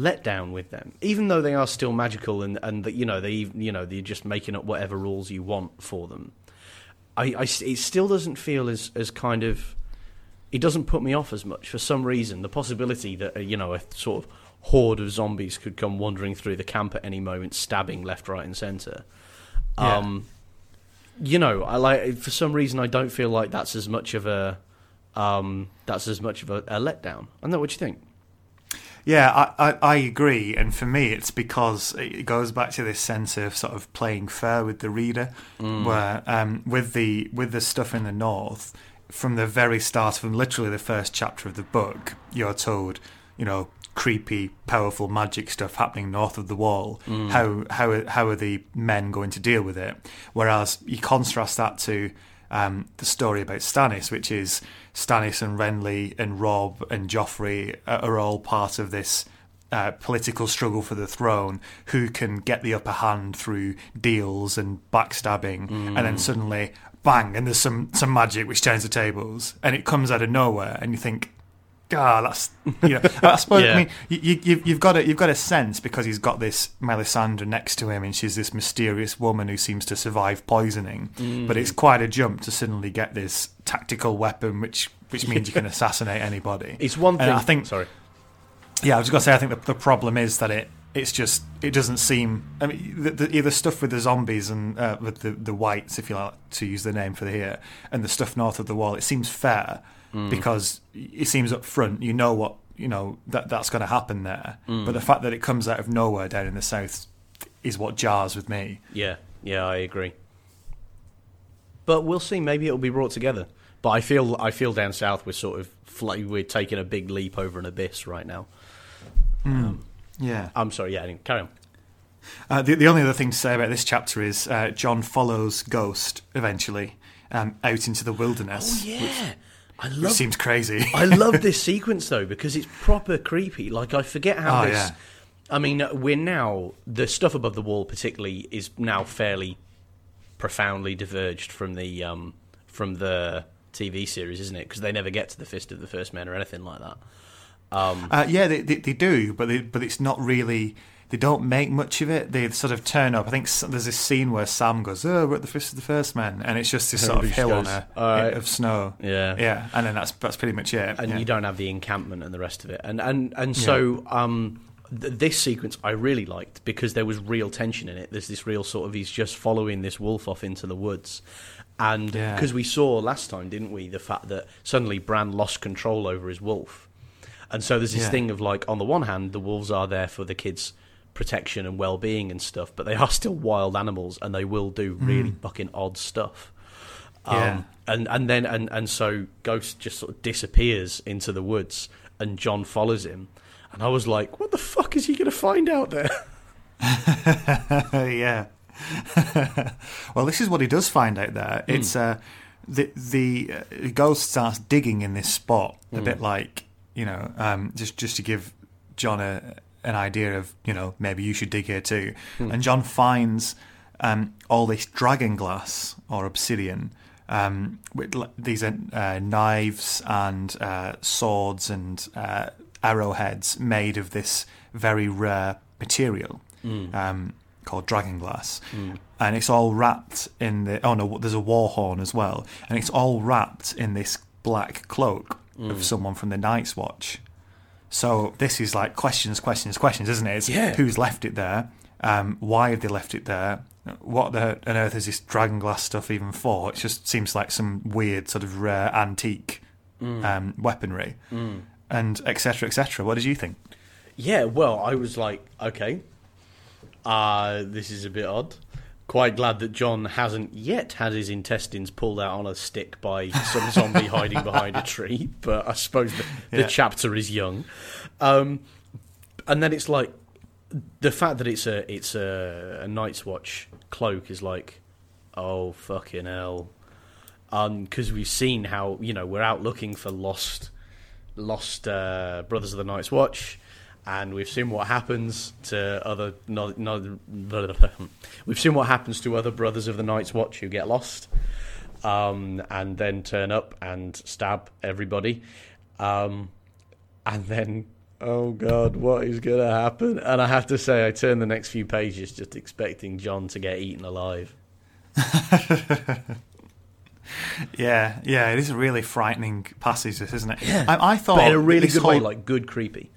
letdown with them, even though they are still magical and and that you know they you know they're just making up whatever rules you want for them. I, I it still doesn't feel as as kind of it doesn't put me off as much for some reason. The possibility that uh, you know a sort of horde of zombies could come wandering through the camp at any moment, stabbing left, right, and centre. Yeah. Um, you know, I like for some reason I don't feel like that's as much of a um, that's as much of a, a letdown. I don't know what you think. Yeah, I, I, I agree. And for me, it's because it goes back to this sense of sort of playing fair with the reader, where um, with the with the stuff in the north, from the very start, from literally the first chapter of the book, you're told, you know, creepy, powerful magic stuff happening north of the wall. How how how are the men going to deal with it? Whereas you contrast that to um, the story about Stannis, which is Stannis and Renly and Robb and Joffrey are, all part of this uh, political struggle for the throne. Who can get the upper hand through deals and backstabbing, and then suddenly, bang, and there's some some magic which turns the tables, and it comes out of nowhere, and you think. Ah, that's you know. I suppose Yeah. I mean you, you, you've- you've got a you've got a sense because he's got this Melisandre next to him, and she's this mysterious woman who seems to survive poisoning. But it's quite a jump to suddenly get this tactical weapon, which which means you can <laughs> assassinate anybody. It's one And thing. I think sorry. yeah, I was going to say I think the, the problem is that it it's just it doesn't seem. I mean, the, the, the stuff with the zombies and uh, with the the whites, if you like to use the name for the here, and the stuff north of the wall, it seems fair because it seems up front. You know what you know that that's going to happen there. But the fact that it comes out of nowhere down in the south is what jars with me. Yeah, yeah, I agree. But we'll see. Maybe it'll be brought together. But I feel I feel down south we're sort of we're taking a big leap over an abyss right now. Yeah. I'm sorry. Yeah, carry on. Uh, the, the only other thing to say about this chapter is uh, Jon follows Ghost eventually um, out into the wilderness. Oh yeah, I Which seems crazy. I love this <laughs> sequence though because it's proper creepy. Like I forget how Oh, this. yeah. I mean, uh, we're now the stuff above the wall, particularly, is now fairly profoundly diverged from the um, from the TV series, isn't it? Because they never get to the fist of the first man or anything like that. Um, Uh, yeah, they, they they do, but they, but it's not really. They don't make much of it. They sort of turn up. I think there's this scene where Sam goes, "Oh, we're at the fist of the first man," and it's just this sort of Everybody hill on a goes, "All right." of snow. Yeah. yeah, and then that's that's pretty much it. and yeah. you don't have the encampment and the rest of it. And and and so um, th- this sequence I really liked because there was real tension in it. There's this real sort of he's just following this wolf off into the woods, and Yeah. because we saw last time, didn't we, the fact that suddenly Bran lost control over his wolf, and so there's this Yeah. thing of like on the one hand the wolves are there for the kids. Protection and well-being and stuff, but they are still wild animals, and they will do really fucking odd stuff. Um, Yeah. and and then and and so Ghost just sort of disappears into the woods, and Jon follows him, and I was like, "What the fuck is he going to find out there?" <laughs> yeah. <laughs> well, this is what he does find out there. Hmm. It's uh, the the uh, ghost starts digging in this spot, a Hmm. bit like you know, um, just just to give Jon a an idea of you know maybe you should dig here too. Hmm. And Jon finds um, all this dragon glass or obsidian. Um, with these are uh, knives and uh, swords and uh, arrowheads made of this very rare material Mm. um, called dragon glass, and it's all wrapped in the. Oh no, there's a war horn as well, and it's all wrapped in this black cloak Mm. of someone from the Night's Watch. So this is like questions, questions, questions, isn't it? It's Yeah. who's left it there? Um, why have they left it there? What the on earth is this dragon glass stuff even for? It just seems like some weird sort of rare antique Mm. um, weaponry, and etc. etc. What did you think? Yeah, well, I was like, okay, uh, this is a bit odd. Quite glad that Jon hasn't yet had his intestines pulled out on a stick by some zombie <laughs> hiding behind a tree, but I suppose the, the chapter is young. Um, and then it's like the fact that it's a it's a, a Night's Watch cloak is like, oh fucking hell, because we've seen how you know we're out looking for lost lost uh, Brothers of the Night's Watch, and we've seen what happens to other. No, no, we've seen what happens to other Brothers of the Night's Watch who get lost, um, and then turn up and stab everybody, um, and then. Oh God! What is going to happen? And I have to say, I turned the next few pages just expecting Jon to get eaten alive. <laughs> Yeah, yeah, it is a really frightening passage, isn't it? I, I thought, but in a really good way, like good creepy,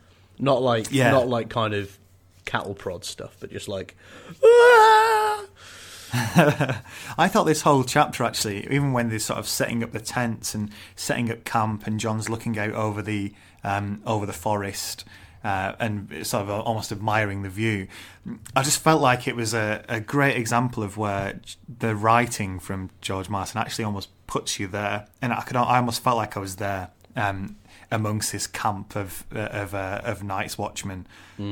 not like Yeah. not like kind of cattle prod stuff, but just like. "Ah!" <laughs> I thought this whole chapter actually, even when they're sort of setting up the tents and setting up camp, and Jon's looking out over the um, over the forest uh, and sort of almost admiring the view, I just felt like it was a, a great example of where the writing from George Martin actually almost puts you there, and I could I almost felt like I was there. Um, amongst this camp of uh, of uh, of Night's Watchmen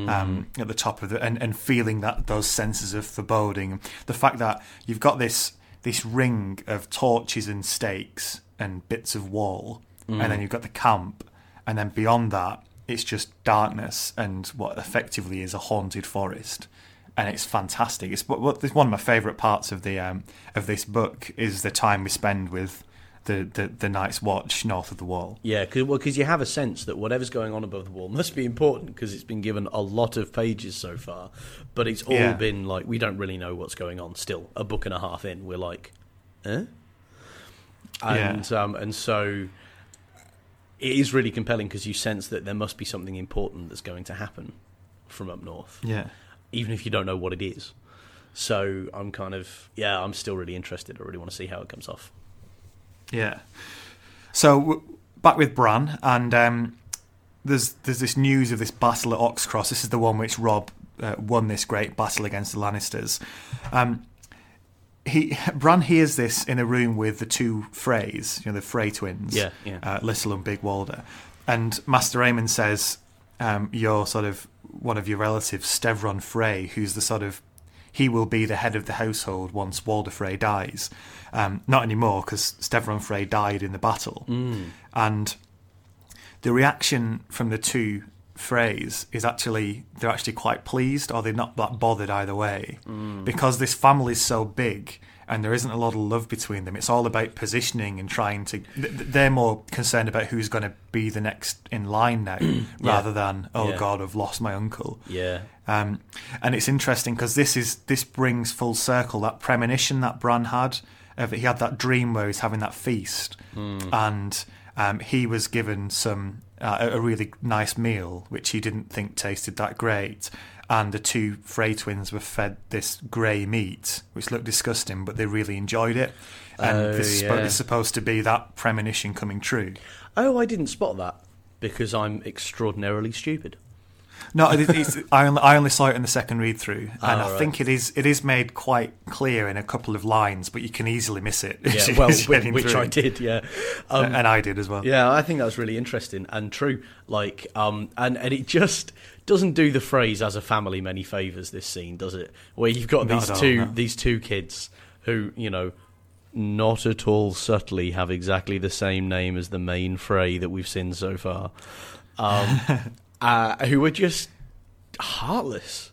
um, at the top of the and, and feeling that those senses of foreboding, the fact that you've got this this ring of torches and stakes and bits of wall, and then you've got the camp, and then beyond that it's just darkness and what effectively is a haunted forest. And it's fantastic. It's what, what it's one of my favourite parts of the um, of this book is the time we spend with the, the, the Night's Watch north of the wall. Yeah, because well, 'cause you have a sense that whatever's going on above the wall <laughs> must be important because it's been given a lot of pages so far, but it's all Yeah. been like we don't really know what's going on. Still, a book and a half in, we're like, eh? And um, and so it is really compelling because you sense that there must be something important that's going to happen from up north, Yeah. even if you don't know what it is. So I'm kind of yeah, I'm still really interested. I really want to see how it comes off. Yeah. So back with Bran, and um, there's there's this news of this battle at Oxcross. This is the one which Robb uh, won this great battle against the Lannisters. Um, he <laughs> Bran hears this in a room with the two Freys, you know, the Frey twins, Yeah, yeah. Uh, Little and Big Walder, and Maester Aemon says, um, "You're sort of one of your relatives, Stevron Frey, who's the sort of he will be the head of the household once Walder Frey dies. Um, not anymore because Stevron Frey died in the battle, and the reaction from the two Freys is actually they're actually quite pleased, or they're not that bothered either way, because this family is so big and there isn't a lot of love between them. It's all about positioning and trying to. th- th- They're more concerned about who's going to be the next in line now, <clears throat> rather than oh Yeah. god, I've lost my uncle. Yeah, Um, and it's interesting because this is this brings full circle that premonition that Bran had. Of, he had that dream where he's having that feast, and um, he was given some uh, a really nice meal which he didn't think tasted that great. And the two Frey twins were fed this grey meat, which looked disgusting, but they really enjoyed it. And Oh, this yeah. is supposed to be that premonition coming true. Oh, I didn't spot that because I'm extraordinarily stupid. No, I, only, I only saw it in the second read through, and Oh, I right. think it is it is made quite clear in a couple of lines, but you can easily miss it. <laughs> Yeah, well, which through. I did. Yeah, um, and I did as well. yeah. I think that was really interesting and true. Like, um, and and it just doesn't do the Freys as a family many favors. This scene does it, where you've got these all, two no. these two kids who you know. Not at all subtly have exactly the same name as the main Frey that we've seen so far, um, <laughs> uh, who are just heartless.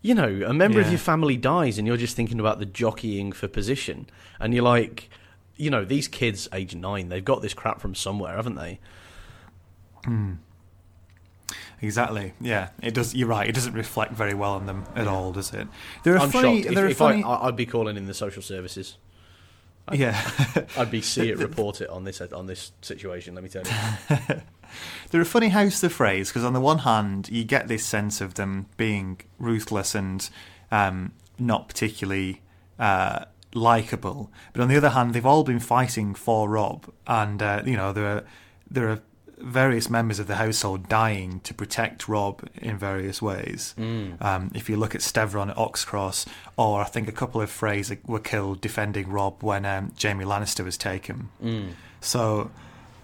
You know, a member of your family dies, and you're just thinking about the jockeying for position, and you're like, you know, these kids, age nine, they've got this crap from somewhere, haven't they? exactly. Yeah, it does. You're right. It doesn't reflect very well on them at all, does it? There are I'm funny. shocked. There if, are funny. I, I'd be calling in the social services. yeah, I'd be <laughs> see it, report it on this on this situation. Let me tell you. <laughs> they're a funny house of Freys because on the one hand you get this sense of them being ruthless and um, not particularly uh, likable, but on the other hand they've all been fighting for Robb, and uh, you know there are there are various members of the household dying to protect Robb in various ways. Um, if you look at Stevron at Oxcross, or I think a couple of Freys were killed defending Robb when um, Jaime Lannister was taken. So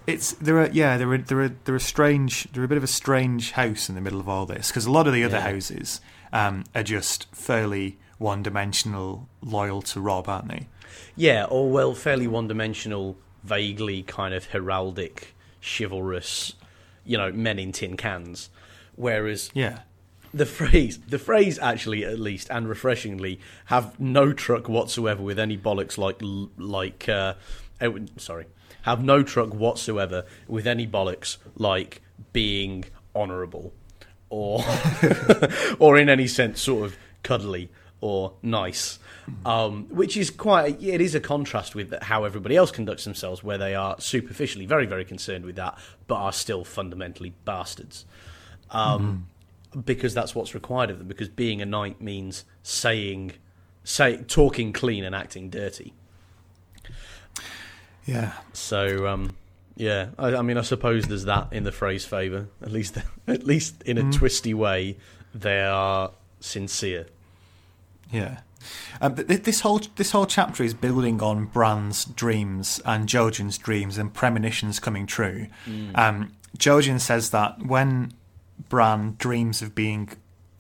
it's there are yeah there are there are there are strange they're a bit of a strange house in the middle of all this because a lot of the other Yeah. houses um, are just fairly one dimensional, loyal to Robb, aren't they? Yeah, or well, fairly one-dimensional, vaguely kind of heraldic, chivalrous, you know, men in tin cans. Whereas Yeah. the Freys, the Freys actually, at least, and refreshingly, have no truck whatsoever with any bollocks like like. Uh, sorry, have no truck whatsoever with any bollocks like being honourable, or <laughs> or in any sense, sort of cuddly or nice. Um, which is quite it is a contrast with how everybody else conducts themselves, where they are superficially very very concerned with that, but are still fundamentally bastards um, because that's what's required of them. Because being a knight means saying, say, talking clean and acting dirty. Yeah. So, um, yeah, I, I mean, I suppose there's that in the Freys' favour. At least, <laughs> at least in a twisty way, they are sincere. Yeah. Um, th- th- this whole this whole chapter is building on Bran's dreams and Jojen's dreams and premonitions coming true. Um, Jojen says that when Bran dreams of being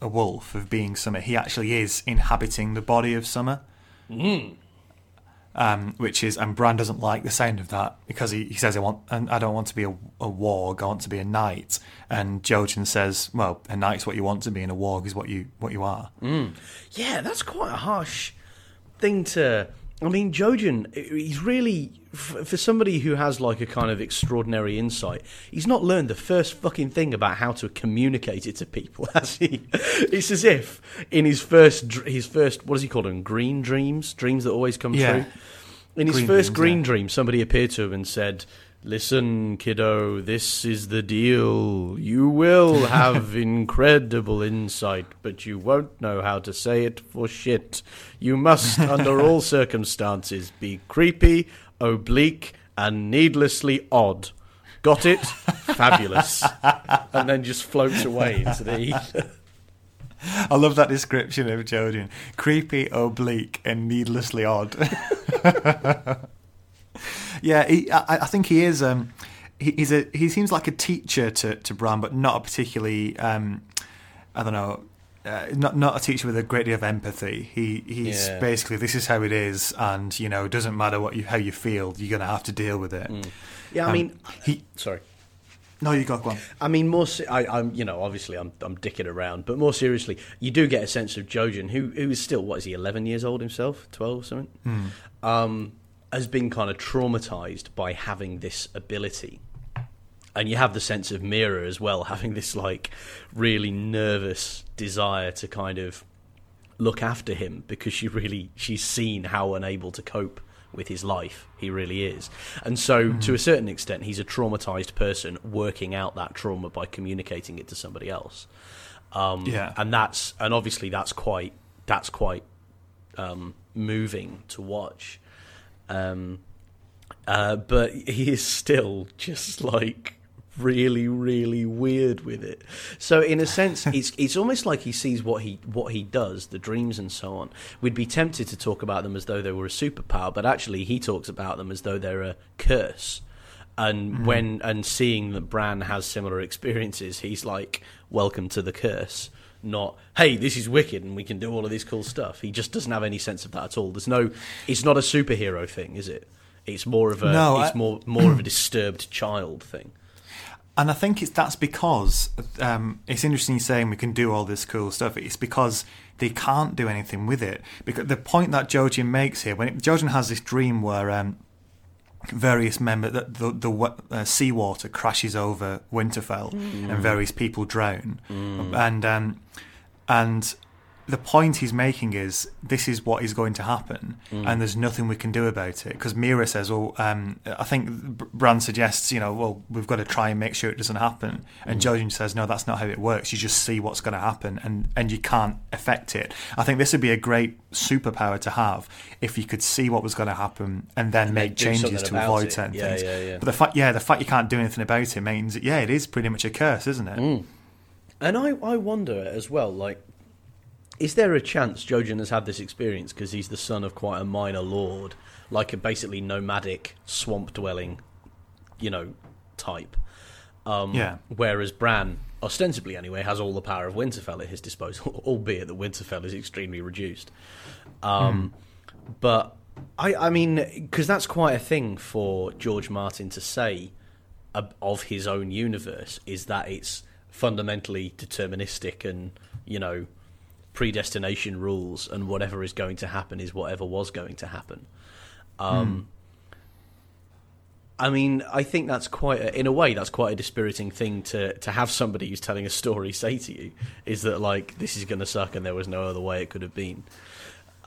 a wolf, of being Summer, he actually is inhabiting the body of Summer. Um, which is, and Bran doesn't like the sound of that because he, he says, "I want, and I don't want to be a, a warg. I want to be a knight." And Jojen says, "Well, a knight's what you want to be, and a warg is what you what you are." Yeah, that's quite a harsh thing to. I mean, Jojen, he's really for somebody who has like a kind of extraordinary insight. He's not learned the first fucking thing about how to communicate it to people, <laughs> has he? It's as if in his first, his first, what does he call them? Green dreams, dreams that always come Yeah. true. In his Green first dreams, green yeah. dream, somebody appeared to him and said, Listen, kiddo, this is the deal. You will <laughs> have incredible insight, but you won't know how to say it for shit. You must, <laughs> under all circumstances, be creepy, oblique, and needlessly odd. Got it? <laughs> Fabulous. And then just floats away into the ether. I love that description of Jojen. Creepy, oblique, and needlessly odd. Yeah, he, I, I think he is. Um, he, he's a. He seems like a teacher to to Bran, but not a particularly. Um, I don't know. Uh, not not a teacher with a great deal of empathy. He he's Yeah. basically this is how it is, and you know it doesn't matter what you how you feel. You're gonna have to deal with it. Yeah, I Um, mean, he. sorry. No, you got one. I mean, more. Se- I, I'm, you know, obviously, I'm, I'm dicking around, but more seriously, you do get a sense of Jojen, who, who is still, what is he, 11 years old himself, 12 or something, um, has been kind of traumatized by having this ability. And you have the sense of Meera as well, <laughs> having this like really nervous desire to kind of look after him because she really she's seen how unable to cope with his life. He really is. And so to a certain extent he's a traumatized person working out that trauma by communicating it to somebody else. Um, Yeah. and that's and obviously that's quite that's quite um, moving to watch um, uh, but he is still just like really, really weird with it. So in a sense, <laughs> it's it's almost like he sees what he what he does, the dreams and so on. We'd be tempted to talk about them as though they were a superpower, but actually he talks about them as though they're a curse. And when and seeing that Bran has similar experiences, he's like, "Welcome to the curse." Not, hey, this is wicked and we can do all of this cool stuff. He just doesn't have any sense of that at all. There's no, it's not a superhero thing, is it? It's more of a, No, it's I- more more of a disturbed child thing. And I think it's that's because um, it's interesting saying we can do all this cool stuff. It's because they can't do anything with it. Because the point that Jojen makes here, when it, Jojen has this dream where um, various member the the, the wa- uh, seawater crashes over Winterfell and various people drown, and um, and the point he's making is this is what is going to happen, and there's nothing we can do about it. Because Meera says, "Well, um, I think Br- Bran suggests, you know, well, we've got to try and make sure it doesn't happen." And Jojen says, "No, that's not how it works. You just see what's going to happen, and and you can't affect it." I think this would be a great superpower to have if you could see what was going to happen and then then make changes to avoid it. certain Yeah, things. yeah, yeah. But the fact, yeah, the fact you can't do anything about it means, yeah, it is pretty much a curse, isn't it? Mm. And I, I wonder as well, like, is there a chance Jojen has had this experience because he's the son of quite a minor lord, like a basically nomadic swamp dwelling, you know, type? Um, Yeah. Whereas Bran, ostensibly anyway, has all the power of Winterfell at his disposal, <laughs> albeit that Winterfell is extremely reduced. Um, But I, I mean, because that's quite a thing for George Martin to say of his own universe is that it's fundamentally deterministic and you know predestination rules and whatever is going to happen is whatever was going to happen. Um, I mean, I think that's quite, a, in a way, that's quite a dispiriting thing to to have somebody who's telling a story say to you is that like this is going to suck and there was no other way it could have been.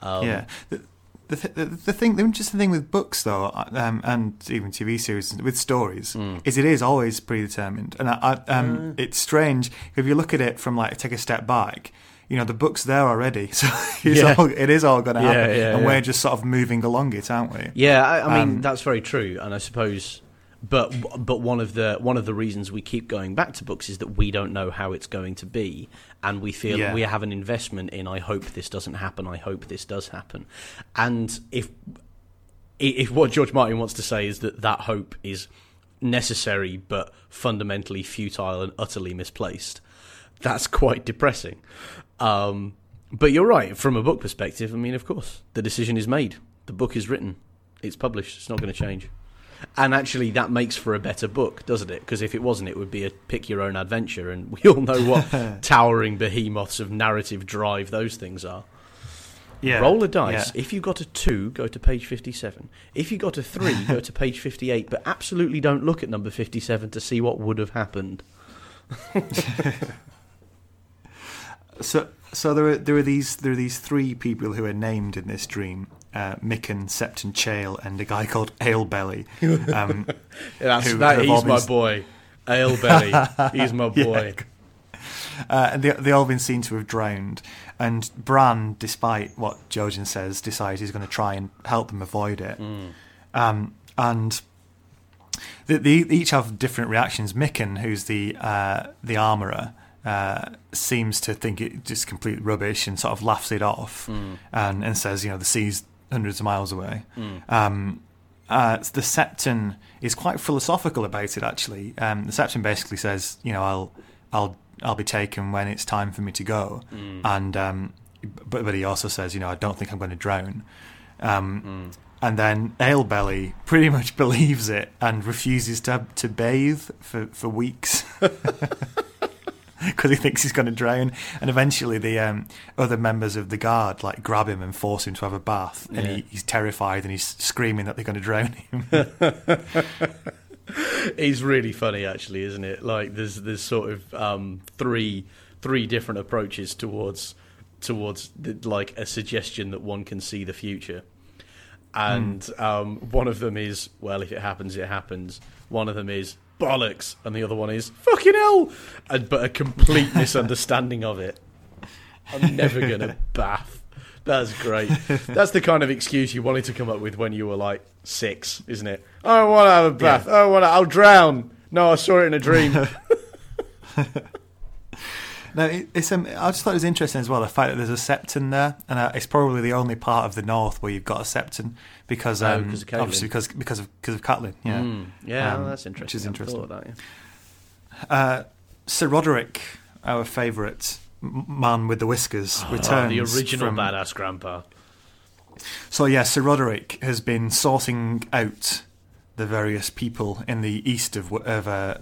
Um, yeah. The, the, the, the thing, the interesting thing with books, though, um, and even TV series with stories, Mm. is it is always predetermined, and I, I, um, it's strange if you look at it from like take a step back. You know, the book's there already, <laughs> so it's Yeah. all, it is all going to happen, yeah, and yeah. we're just sort of moving along it, aren't we? Yeah, I, I mean Um, that's very true, and I suppose, but but one of the one of the reasons we keep going back to books is that we don't know how it's going to be, and we feel we have an investment in. I hope this doesn't happen. I hope this does happen, and if if what George Martin wants to say is that that hope is necessary but fundamentally futile and utterly misplaced, that's quite depressing. Um, but you're right, from a book perspective, I mean, of course, the decision is made. The book is written, it's published, it's not going to change. And actually, that makes for a better book, doesn't it? Because if it wasn't, it would be a pick your own adventure, and we all know what <laughs> towering behemoths of narrative drive those things are. Yeah. Roll a dice. Yeah. If you got a two, go to page 57. If you got a three, go to page 58. But absolutely don't look at number 57 to see what would have happened. <laughs> So, so there are there are these there are these three people who are named in this dream: uh, Mikken, Septon Chayle, and a guy called Alebelly. Um, <laughs> That's, Who that, he's my boy. Alebelly. he's <laughs> my Yeah. boy. uh, and they they all been seen to have drowned. And Bran, despite what Jojen says, decides he's going to try and help them avoid it. Um, and they, they each have different reactions. Mikken, who's the uh, the armorer, uh, seems to think it just complete rubbish and sort of laughs it off, and, and says, you know, the sea's hundreds of miles away. Um, uh, the Septon is quite philosophical about it. Actually, um, the Septon basically says, you know, I'll, I'll, I'll be taken when it's time for me to go, and um, but but he also says, you know, I don't think I'm going to drown. Um, And then Alebelly pretty much <laughs> believes it and refuses to to bathe for, for weeks <laughs> <laughs> because he thinks he's going to drown. And eventually, the um, other members of the guard like grab him and force him to have a bath, and Yeah. he, he's terrified and he's screaming that they're going to drown him. <laughs> <laughs> He's really funny, actually, isn't it? Like there's there's sort of um, three three different approaches towards towards the, like a suggestion that one can see the future, and um, one of them is well, if it happens, it happens. One of them is bollocks, and the other one is fucking hell, and, but a complete <laughs> misunderstanding of it. I'm never gonna <laughs> bath. That's great. That's the kind of excuse you wanted to come up with when you were like six, isn't it? I want to have a bath. I want to. I'll drown. No, I saw it in a dream. <laughs> No, it, it's. Um, I just thought it was interesting as well the fact that there's a septon there, and uh, it's probably the only part of the north where you've got a septon because, Oh, um, because Catelyn. obviously because because of because of Catelyn. Yeah. Mm, yeah, Um, that's interesting. which is interesting. thought of that, yeah. Uh, Sir Roderick, our favourite man with the whiskers, Oh, returns. the original from, badass grandpa. So yeah, Sir Roderick has been sorting out the various people in the east of of uh,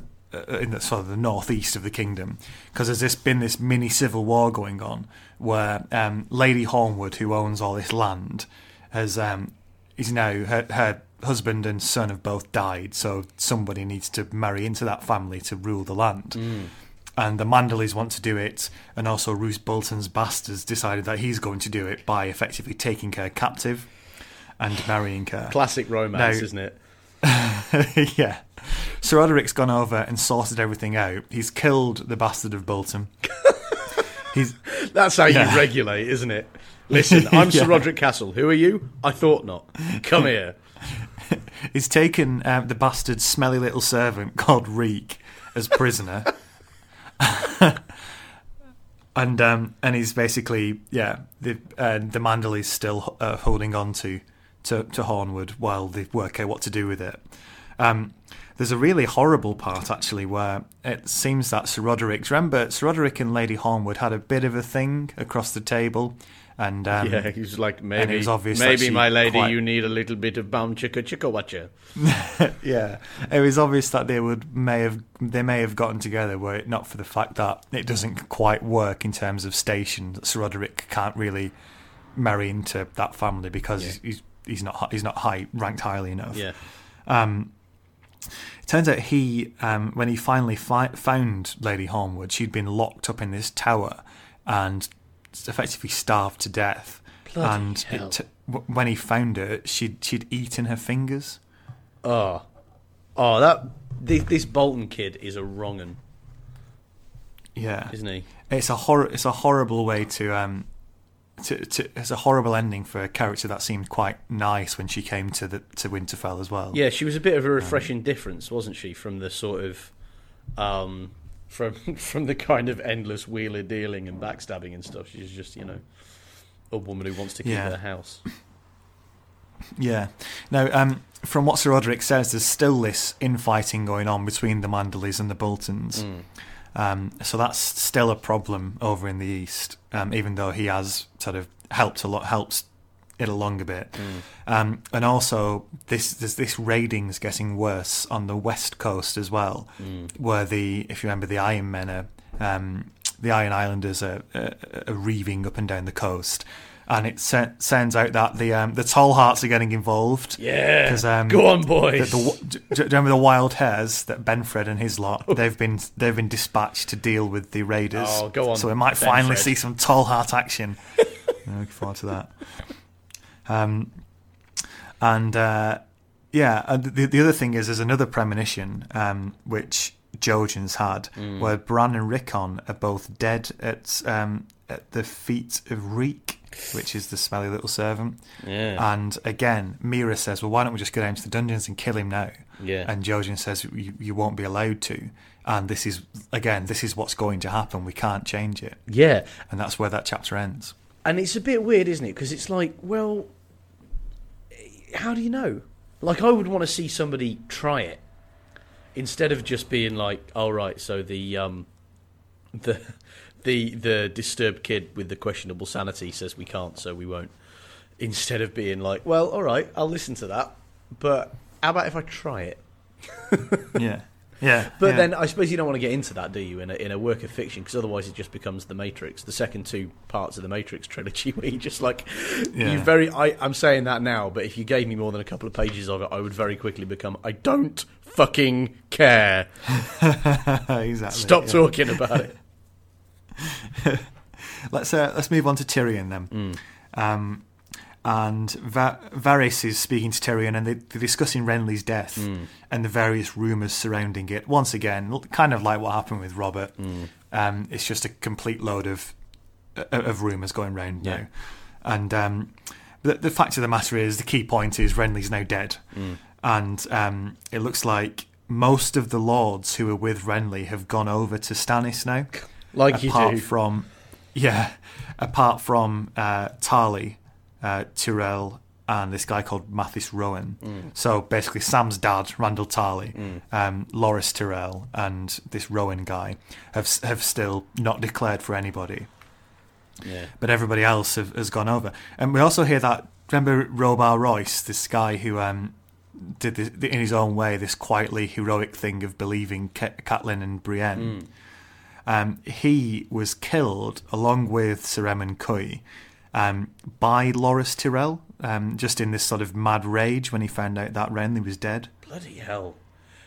in the sort of the northeast of the kingdom because there's this been this mini civil war going on where um, Lady Hornwood, who owns all this land, has um, is now her, her husband and son have both died, so somebody needs to marry into that family to rule the land. Mm. And the Manderlys want to do it, and also Roose Bolton's bastards decided that he's going to do it by effectively taking her captive and marrying her. Classic romance, No. isn't it? <laughs> yeah. Sir Roderick's gone over and sorted everything out. He's killed the bastard of Bolton. <laughs> He's That's how Yeah. you regulate, isn't it? Listen, <laughs> I'm Sir Yeah. Roderick Cassel. Who are you? I thought not. Come here. <laughs> he's taken um, the bastard's smelly little servant called Reek as prisoner. and um, and he's basically yeah the uh, the Manderly's still uh, holding on to, to to Hornwood while they work out what to do with it. Um, there's a really horrible part actually where it seems that Sir Roderick. Remember, Sir Roderick and Lady Hornwood had a bit of a thing across the table, and um, yeah, he's like maybe, was maybe my lady, quite- you need a little bit of bum chicka chicka watcher. <laughs> yeah, it was obvious that they would may have they may have gotten together were it not for the fact that it doesn't quite work in terms of station. That Sir Roderick can't really marry into that family because Yeah. he's he's not he's not high ranked highly enough. Yeah, Um, it turns out he, um, when he finally fi- found Lady Hornwood, she'd been locked up in this tower and effectively starved to death. Bloody and hell. It t- w- when he found her, she'd she'd eaten her fingers. Oh, oh, that this, this Bolton kid is a wrong un, Yeah, isn't he? it's a hor- it's a horrible way to um to, to it's a horrible ending for a character that seemed quite nice when she came to the to Winterfell as well. Yeah, she was a bit of a refreshing difference, wasn't she, from the sort of um, <laughs> from from the kind of endless wheeler dealing and backstabbing and stuff. She's just you know a woman who wants to keep Yeah. her house. Yeah. Now, um, from what Sir Roderick says, there's still this infighting going on between the Manderlys and the Boltons. Mm. Um, so that's still a problem over in the east, um, even though he has sort of helped a lot, helps it along a bit. Mm. Um, and also, this there's this raiding's getting worse on the west coast as well, Mm. where the if you remember the Iron Men are um, the Iron Islanders are, are, are reaving up and down the coast. And it se- sends out that the um, the Tallharts are getting involved. Yeah, 'Cause, um, go on, The, boys. the, w- do you remember the wild hares that Benfred and his lot? <laughs> They've been they've been dispatched to deal with the raiders. Oh, go on, So we might finally see some Tallhart action. <laughs> I'm looking forward to that. Um, and uh, yeah, and the the other thing is there's another premonition um, which Jojen's had, Mm. where Bran and Rickon are both dead at um, at the feet of Reek, which is the smelly little servant. yeah, And again, Meera says, "Well, why don't we just go down to the dungeons and kill him now?" yeah. And Jojen says, you, "You won't be allowed to." And this is again, this is what's going to happen. We can't change it, yeah, and that's where that chapter ends. and it's a bit weird, isn't it? Because it's like, well, how do you know? Like, I would want to see somebody try it instead of just being like, "All right, so the um, <laughs> the the the disturbed kid with the questionable sanity says we can't, so we won't." Instead of being like, "Well, all right, I'll listen to that, but how about if I try it?" <laughs> yeah, yeah. But yeah. then I suppose you don't want to get into that, do you? In a, in a work of fiction, because otherwise it just becomes the Matrix, the second two parts of the Matrix <laughs> trilogy, where you just like Yeah. you very. I, I'm saying that now, but if you gave me more than a couple of pages of it, I would very quickly become. I don't fucking care. <laughs> exactly. Stop yeah. talking about it. <laughs> Let's uh, let's move on to Tyrion then. Um, and Va- Varys is speaking to Tyrion, and they, they're discussing Renly's death and the various rumours surrounding it. Once again, kind of like what happened with Robert. Um, it's just a complete load of uh, of rumours going round Yeah. now. And um, the, the fact of the matter is, the key point is Renly's now dead, and um, it looks like most of the lords who were with Renly have gone over to Stannis now Like you apart do. from yeah, apart from uh, Tarly, uh, Tyrell, and this guy called Mathis Rowan. Mm. So basically, Sam's dad, Randyll Tarly, um, Loras Tyrell, and this Rowan guy have have still not declared for anybody, Yeah. but everybody else have, has gone over. And we also hear that remember Robar Royce, this guy who um, did this, in his own way this quietly heroic thing of believing Ca- Catelyn and Brienne. Um, he was killed along with Sir Emmon Cuy um, by Loras Tyrell, um, just in this sort of mad rage when he found out that Renly was dead. Bloody hell!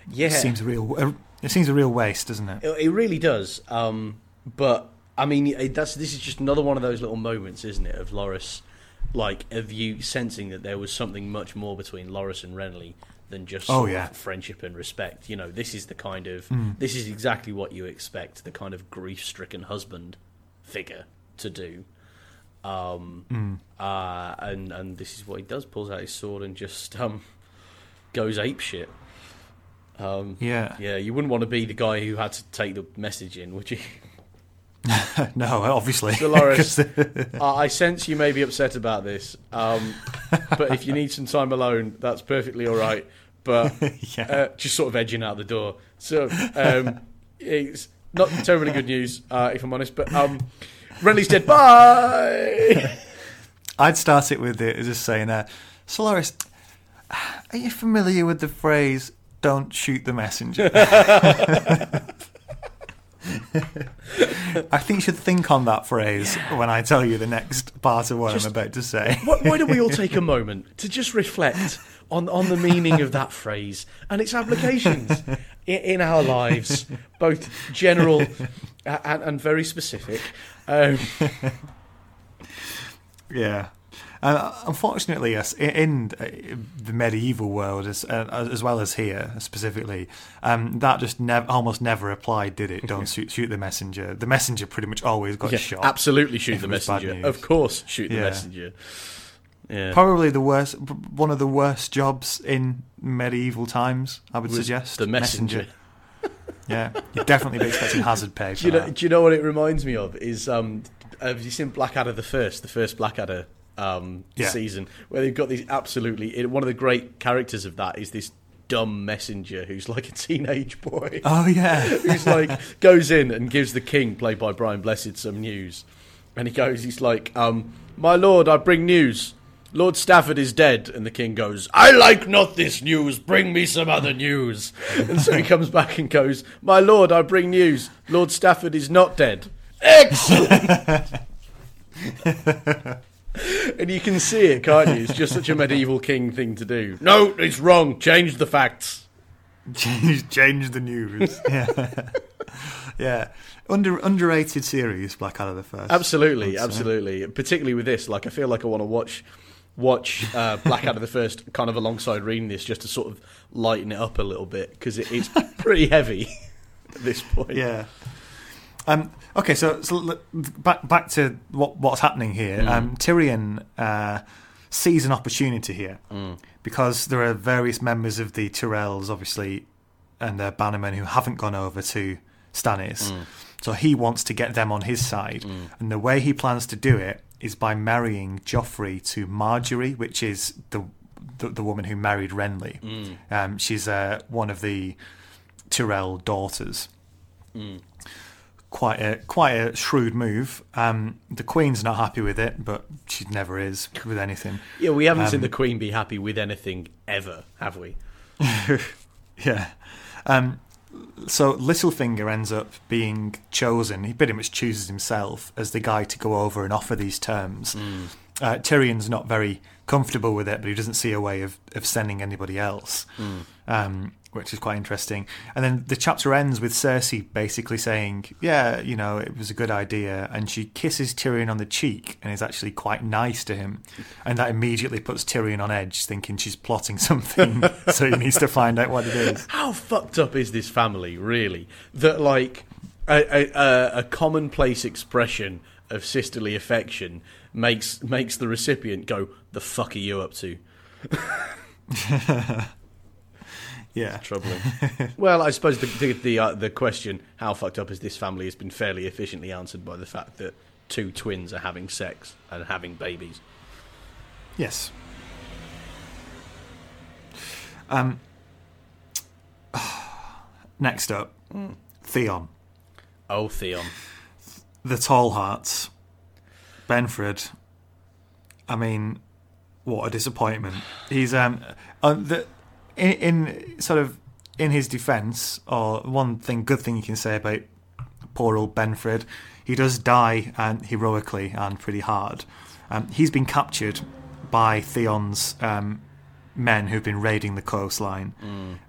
Yeah, It seems a real. uh, It seems a real waste, doesn't it? It, it really does. Um, but I mean, it, that's this is just another one of those little moments, isn't it, of Loras, like of you sensing that there was something much more between Loras and Renly than just Oh, yeah. friendship and respect. You know, this is the kind of Hmm. this is exactly what you expect the kind of grief-stricken husband figure to do. Um, Hmm. uh, and and this is what he does: pulls out his sword and just um, goes ape shit. Um, Yeah. yeah, you wouldn't want to be the guy who had to take the message in, would you? <laughs> no, obviously. Dolores, <laughs> I sense you may be upset about this, um, but if you need some time alone, that's perfectly all right. But <laughs> Yeah. uh, just sort of edging out the door. So um, <laughs> it's not terribly good news, uh, if I'm honest. But um, Renly's dead. Bye. <laughs> I'd start it with it just saying, uh, Solaris, are you familiar with the phrase "Don't shoot the messenger"? <laughs> I think you should think on that phrase when I tell you the next part of what Just- I'm about to say. why, why don't we all take a moment to just reflect on, on the meaning of that phrase and its applications in, in our lives, both general and, and very specific? Um, <laughs> Yeah. Uh, unfortunately, yes, in uh, the medieval world, as uh, as well as here specifically, um, that just nev- almost never applied, did it? Don't <laughs> shoot, shoot the messenger. The messenger pretty much always got yeah, shot. absolutely shoot the it was bad messenger. Of course, shoot the Yeah. messenger. Yeah. Probably the worst, one of the worst jobs in medieval times. I would Was suggest the messenger. Yeah, you'd definitely be expecting hazard pay. <laughs> Do you know? Do you know what it reminds me of? Is um, have you seen Blackadder the first, the first Blackadder um Yeah. season, where they've got these absolutely one of the great characters of that is this dumb messenger who's like a teenage boy. <laughs> Oh yeah, who's like goes in and gives the king, played by Brian Blessed, some news, and he goes, he's like, um, "My lord, I bring news. Lord Stafford is dead." And the king goes, "I like not this news. Bring me some other news." And so he comes back and goes, "My lord, I bring news. Lord Stafford is not dead." Excellent. <laughs> <laughs> and you can see it, can't you? It's just such a medieval king thing to do. No, it's wrong. Change the facts. change, change the news. <laughs> Yeah, yeah. Under underrated series, Blackadder the First. Absolutely, absolutely. Particularly with this, like I feel like I want to watch watch uh, Blackadder the First kind of alongside reading this, just to sort of lighten it up a little bit because it, it's pretty heavy <laughs> at this point. Yeah. Um, okay, so, so back back to what what's happening here. Um, Tyrion uh, sees an opportunity here because there are various members of the Tyrells, obviously, and their bannermen who haven't gone over to Stannis. So he wants to get them on his side, and the way he plans to do it is by marrying Joffrey to Margaery, which is the the, the woman who married Renly. Um, she's uh, one of the Tyrell daughters quite a quite a shrewd move. Um, the Queen's not happy with it, but she never is with anything. Yeah, we haven't seen Um, the Queen be happy with anything ever, have we? <laughs> Yeah. Um, so Littlefinger ends up being chosen. He pretty much chooses himself as the guy to go over and offer these terms. Uh, Tyrion's not very comfortable with it, but he doesn't see a way of, of sending anybody else, um, which is quite interesting. And then the chapter ends with Cersei basically saying, "Yeah, you know, it was a good idea," and she kisses Tyrion on the cheek and is actually quite nice to him, and that immediately puts Tyrion on edge, thinking she's plotting <laughs> something, so he needs to find out what it is. How fucked up is this family, really? That like a, a, a, commonplace expression of sisterly affection makes makes the recipient go, "The fuck are you up to?" <laughs> Yeah, troubling. <laughs> well, I suppose the the the, uh, the question, how fucked up is this family, has been fairly efficiently answered by the fact that two twins are having sex and having babies. Yes. Um. <sighs> Next up, Theon, Oh, Theon. the Tall Hearts, Benfred. I mean, what a disappointment. He's um, on the in, in sort of in his defence, or one thing, good thing you can say about poor old Benfred, he does die and heroically and pretty hard. Um, he's been captured by Theon's um, men who've been raiding the coastline,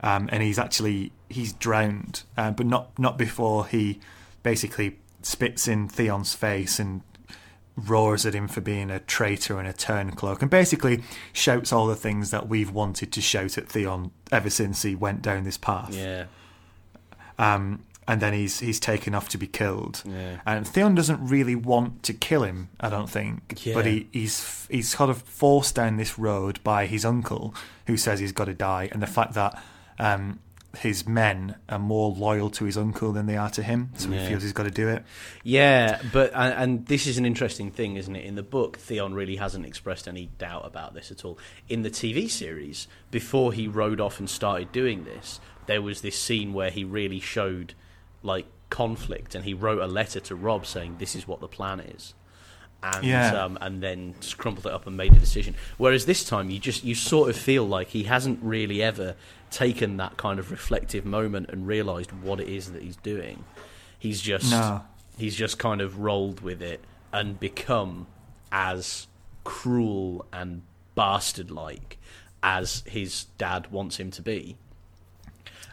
um, and he's actually he's drowned, uh, but not not before he basically spits in Theon's face and roars at him for being a traitor and a turncloak, and basically shouts all the things that we've wanted to shout at Theon ever since he went down this path. Yeah. Um, and then he's he's taken off to be killed. Yeah. And Theon doesn't really want to kill him, I don't think. Yeah. But he, he's he's sort of forced down this road by his uncle, who says he's got to die, and the fact that um, his men are more loyal to his uncle than they are to him, so Yeah. he feels he's got to do it. Yeah, but and, and this is an interesting thing, isn't it? In the book, Theon really hasn't expressed any doubt about this at all. In the TV series, before he rode off and started doing this, there was this scene where he really showed like conflict, and he wrote a letter to Robb saying, "This is what the plan is." And Yeah. um, and then just crumpled it up and made a decision. Whereas this time, you just you sort of feel like he hasn't really ever taken that kind of reflective moment and realised what it is that he's doing. He's just No. he's just kind of rolled with it and become as cruel and bastard like as his dad wants him to be.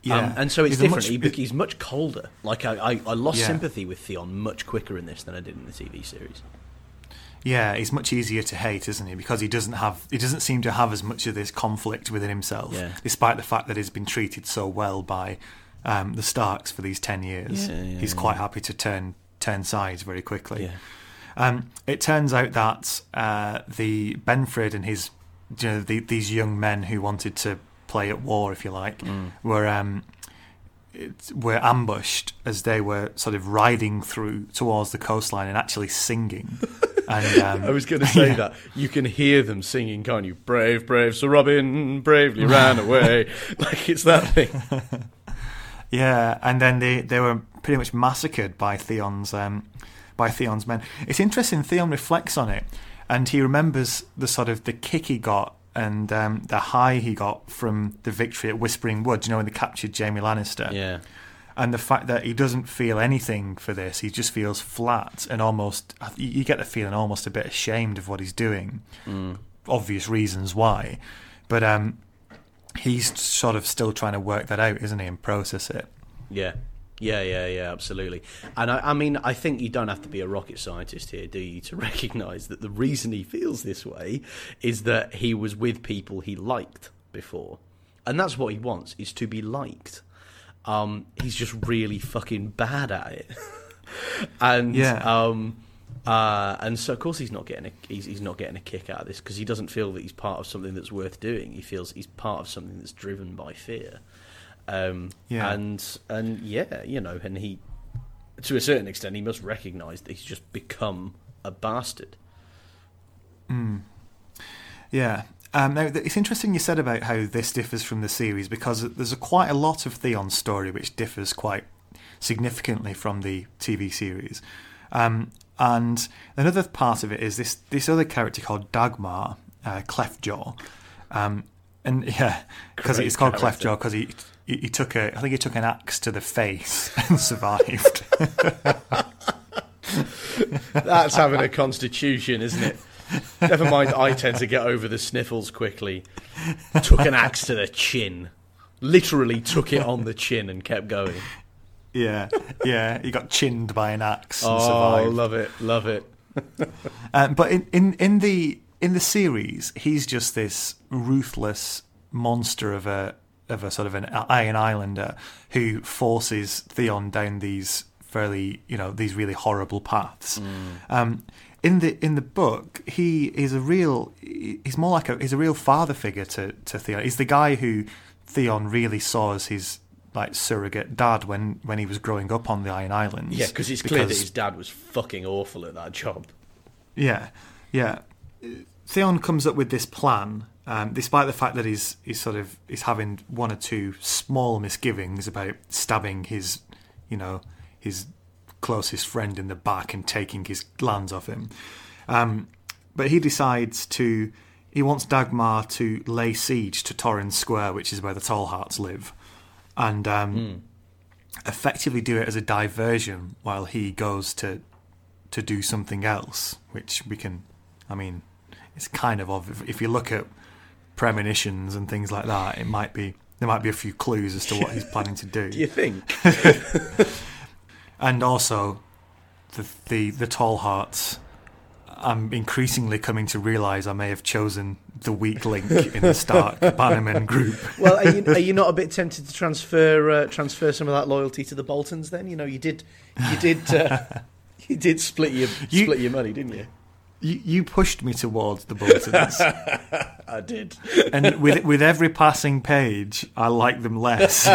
Um, and so it's He's different. much- he, he's much colder. Like I, I, I lost Yeah. sympathy with Theon much quicker in this than I did in the TV series. Yeah, he's much easier to hate, isn't he? Because he doesn't have, he doesn't seem to have as much of this conflict within himself, Yeah. despite the fact that he's been treated so well by um, the Starks for these ten years. Yeah, yeah, he's quite happy to turn turn sides very quickly. Yeah. Um, it turns out that uh, the Benfred and his, you know, the, these young men who wanted to play at war, if you like, Mm. were um, were ambushed as they were sort of riding through towards the coastline and actually singing. <laughs> and <laughs> um, I was going to say that you can hear them singing, can't you? Brave, brave Sir Robin bravely ran away. <laughs> Like it's that thing. <laughs> Yeah, and then they, they were pretty much massacred by Theon's um, by Theon's men. It's interesting. Theon reflects on it, and he remembers the sort of the kick he got and um, the high he got from the victory at Whispering Wood. You know, when they captured Jaime Lannister, Yeah. And the fact that he doesn't feel anything for this. He just feels flat and almost. You get the feeling almost a bit ashamed of what he's doing. Mm. Obvious reasons why, but um, he's sort of still trying to work that out, isn't he, and process it. Yeah. Yeah, yeah, yeah, absolutely. And I, I mean, I think you don't have to be a rocket scientist here, do you, to <laughs> recognise that the reason he feels this way is that he was with people he liked before. And that's what he wants, is to be liked. Um, he's just really fucking bad at it. <laughs> and Yeah. um, uh, and so of course he's not getting a he's, he's not getting a kick out of this because he doesn't feel that he's part of something that's worth doing. He feels he's part of something that's driven by fear. Um, Yeah. and and yeah, you know, and he to a certain extent he must recognise that he's just become a bastard. Yeah. Um, now, it's interesting you said about how this differs from the series because there's a, quite a lot of Theon's story which differs quite significantly from the TV series. Um, and another part of it is this this other character called Dagmer, uh, Cleftjaw. Um, and <laughs> yeah, because it's called character. Cleftjaw because he, he he took a I think he took an axe to the face <laughs> and survived. <laughs> That's having a constitution, isn't it? <laughs> Never mind, I tend to get over the sniffles quickly. Took an axe to the chin. Literally took it on the chin and kept going. yeah, yeah, he got chinned by an axe and Oh, survived. love it, love it. <laughs> Um, but in, in, in the in the series, he's just this ruthless monster of a of a sort of an Iron Islander who forces Theon down these fairly you know these really horrible paths. Um, in the in the book, he is a real he's more like a he's a real father figure to to Theon. He's the guy who Theon really saw as his like surrogate dad when when he was growing up on the Iron Islands. Yeah, because it's clear that his dad was fucking awful at that job. yeah, yeah. Theon comes up with this plan, um, despite the fact that he's he's sort of he's having one or two small misgivings about stabbing his, you know, his closest friend in the back and taking his lands off him. Um, but he decides to he wants Dagmer to lay siege to Torrhen's Square, which is where the Tallharts live, and um, effectively do it as a diversion while he goes to to do something else, which we can I mean, it's kind of obvious. If you look at premonitions and things like that, it might be there might be a few clues as to what he's planning to do. <laughs> Do you think? <laughs> and also, the the the Tallharts. I'm increasingly coming to realise I may have chosen the weak link in the Stark <laughs> Bannerman group. well, are you, are you not a bit <laughs> tempted to transfer uh, transfer some of that loyalty to the Boltons? Then you know you did you did uh, <laughs> you did split your You- split your money, didn't you? You, you pushed me towards the Boltons, I did. and with with every passing page, I like them less.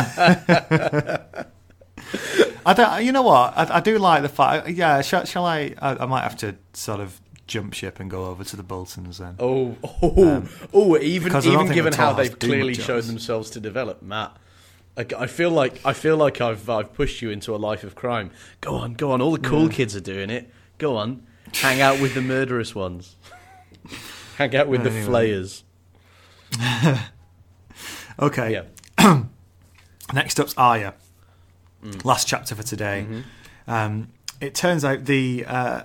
<laughs> I don't. You know what? I, I do like the fact. Yeah, shall, shall I, I? I might have to sort of jump ship and go over to the Boltons then. Oh, oh, Um, oh! Even because I don't even given how they've clearly shown themselves to develop, Matt. I, I feel like I feel like I've I've pushed you into a life of crime. Go on, go on! All the cool kids are doing it. Go on, hang out with the murderous ones. <laughs> hang out with the flayers. <laughs> Okay. Yeah. <coughs> Next up's Arya. Mm. Last chapter for today. Mm-hmm. Um, it turns out the uh,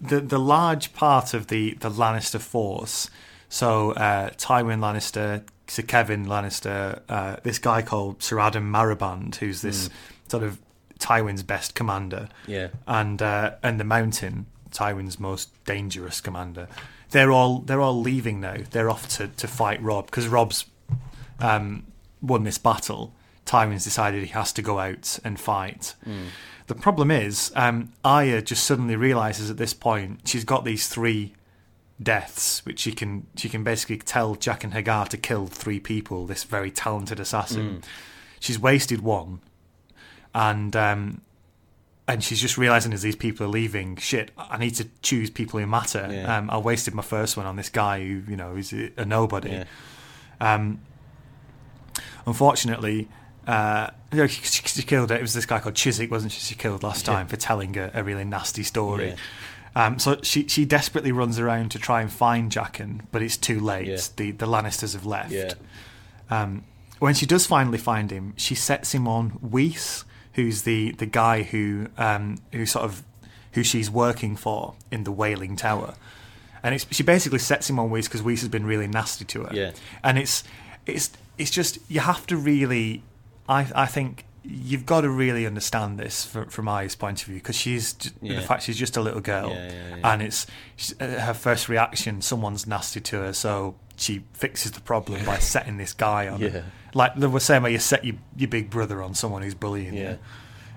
the the large part of the the Lannister force. So uh, Tywin Lannister, Sir Kevan Lannister, uh, this guy called Sir Addam Marbrand, who's this sort of Tywin's best commander, Yeah, and uh, and the Mountain, Tywin's most dangerous commander. They're all they're all leaving now. They're off to, to fight Robb because Robb's um, won this battle. Tywin's decided he has to go out and fight. The problem is, um, Arya just suddenly realizes at this point she's got these three deaths, which she can she can basically tell Jaqen H'ghar to kill three people. This very talented assassin. She's wasted one, and um, and she's just realizing as these people are leaving, shit, I need to choose people who matter. Yeah. Um, I wasted my first one on this guy who you know is a a nobody. yeah. Um, unfortunately, uh, you know, she, she killed it. It was this guy called Chiswyck, wasn't she? She killed last Yeah. time for telling a, a really nasty story. Yeah. Um, so she she desperately runs around to try and find Jaqen, but it's too late. Yeah. The the Lannisters have left. Yeah. Um, when she does finally find him, she sets him on Weese, who's the, the guy who um, who sort of who she's working for in the Wailing Tower, and it's, she basically sets him on Weese because Weese has been really nasty to her. Yeah. and it's it's it's just you have to really, I I think you've got to really understand this from, from Arya's point of view because she's Yeah. the fact she's just a little girl, Yeah, yeah, and it's uh, her first reaction. Someone's nasty to her, so she fixes the problem by <laughs> setting this guy on. her. Like the same way you set your, your big brother on someone who's bullying Yeah. you.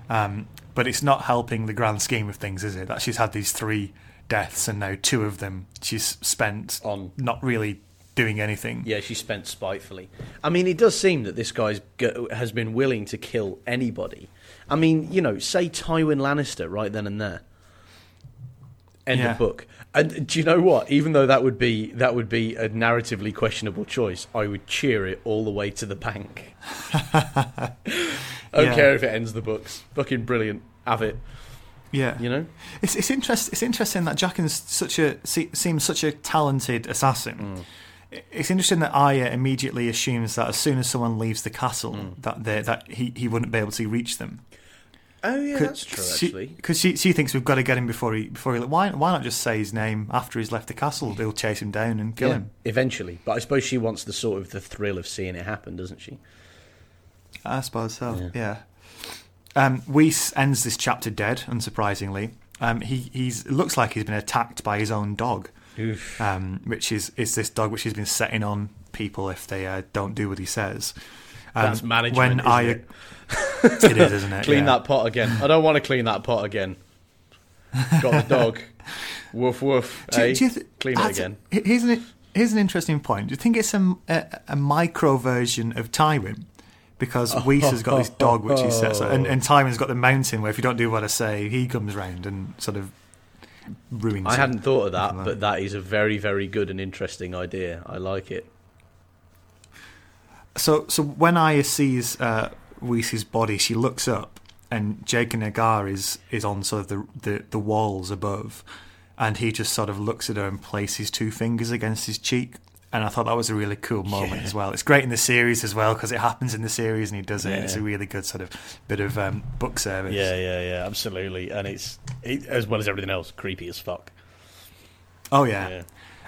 Um, but it's not helping the grand scheme of things, is it? That she's had these three deaths and now two of them she's spent On not really doing anything. Yeah, she spent spitefully. I mean, it does seem that this guy's go- has been willing to kill anybody. I mean, you know, say Tywin Lannister right then and there. End Yeah. of book. And do you know what? Even though that would be that would be a narratively questionable choice, I would cheer it all the way to the bank. I <laughs> don't Yeah. care if it ends the books. Fucking brilliant. Have it. Yeah. You know. It's it's interest, It's interesting that Jaqen's such a se- seems such a talented assassin. Mm. It's interesting that Arya immediately assumes that as soon as someone leaves the castle, that they that he, he wouldn't be able to reach them. Oh yeah, that's true. Actually, Because she, she thinks we've got to get him before he before he. Why why not just say his name after he's left the castle? They'll chase him down and kill yeah, him. eventually. But I suppose she wants the sort of the thrill of seeing it happen, doesn't she? I suppose so. Yeah. Yeah. Um, Weese ends this chapter dead, unsurprisingly. Um, he he's looks like he's been attacked by his own dog. Um, which is is this dog which he's been setting on people if they uh, don't do what he says. Um, That's management, When isn't I, it? <laughs> it is, isn't it? Clean Yeah. that pot again. I don't want to clean that pot again. Got the dog. <laughs> woof woof. Do, eh? do you th- clean it again. Here's an here's an interesting point. Do you think it's a, a, a micro version of Tywin? Because <laughs> Weese has got this dog which he sets, and, and Tywin's got the mountain where if you don't do what I say, he comes round and sort of ruins. I hadn't thought of that, but that is a very, very good and interesting idea. I like it. So, so when Arya sees uh, Weese's body, she looks up, and Jaqen H'ghar is is on sort of the, the the walls above, and he just sort of looks at her and places two fingers against his cheek. And I thought that was a really cool moment Yeah. as well. It's great in the series as well because it happens in the series and he does it. and It's a really good sort of bit of um, book service. yeah, yeah, yeah, absolutely. And it's it, as well as everything else, creepy as fuck. Oh yeah. Yeah.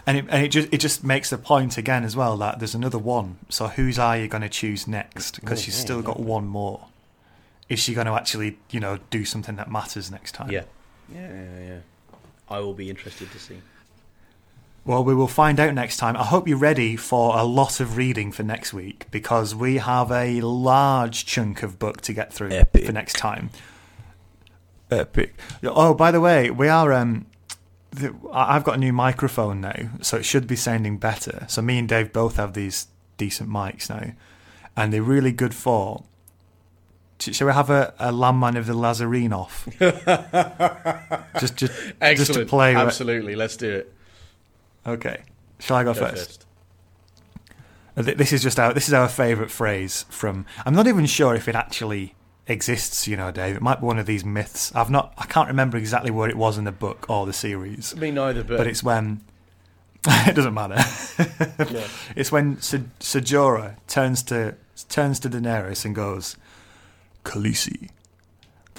And it, and it just it just makes the point again as well that there's another one. So whose eye are you going to choose next? Because Oh, she's still got one more. Is she going to actually, you know, do something that matters next time? Yeah. Yeah, yeah, yeah. I will be interested to see. Well, we will find out next time. I hope you're ready for a lot of reading for next week because we have a large chunk of book to get through Epic. for next time. Epic. Oh, by the way, we are. Um, I've got a new microphone now, so it should be sounding better. So me and Dave both have these decent mics now, and they're really good for. Sh- Shall we have a, a landmine of the Lhazareen off? <laughs> just, just, just to play. Absolutely. Let's do it. Okay. Shall I go, Go first? first. Uh, This is just our this is our favourite phrase from. I'm not even sure if it actually exists. You know, Dave. It might be one of these myths. I've not. I can't remember exactly where it was in the book or the series, Me neither, but, but it's when. <laughs> it doesn't matter. <laughs> yeah. It's when Se- Sejora turns to turns to Daenerys and goes, "Khaleesi,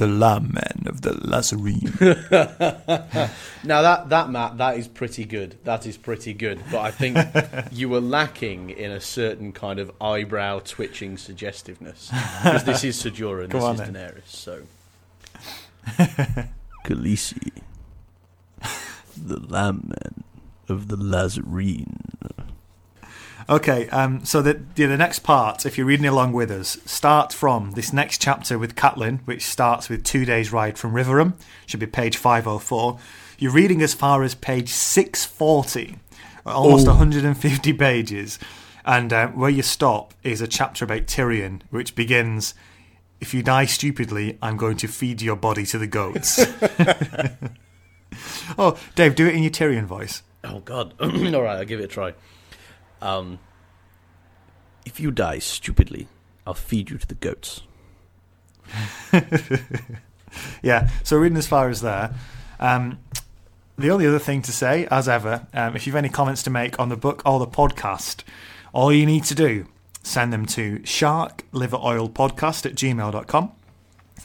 the lamb man of the Lhazareen." <laughs> Now that that Matt, that is pretty good. That is pretty good. But I think <laughs> you were lacking in a certain kind of eyebrow twitching suggestiveness because this is Sejora and <laughs> this is then. Daenerys. So, Khaleesi, the lambman of the Lhazareen. Okay, um, so the, the the next part, if you're reading along with us, start from this next chapter with Catelyn, which starts with two days' ride from Riverrun. Should be page 504. You're reading as far as page 640, almost Oh. 150 pages, and uh, where you stop is a chapter about Tyrion, which begins. If you die stupidly, I'm going to feed your body to the goats. <laughs> <laughs> oh, Dave, do it in your Tyrion voice. Oh God! <clears throat> All right, I'll give it a try. Um, if you die stupidly, I'll feed you to the goats. <laughs> Yeah, so reading as far as there. Um, the only other thing to say, as ever, um, if you've any comments to make on the book or the podcast, all you need to do, send them to sharkliveroilpodcast at gmail.com.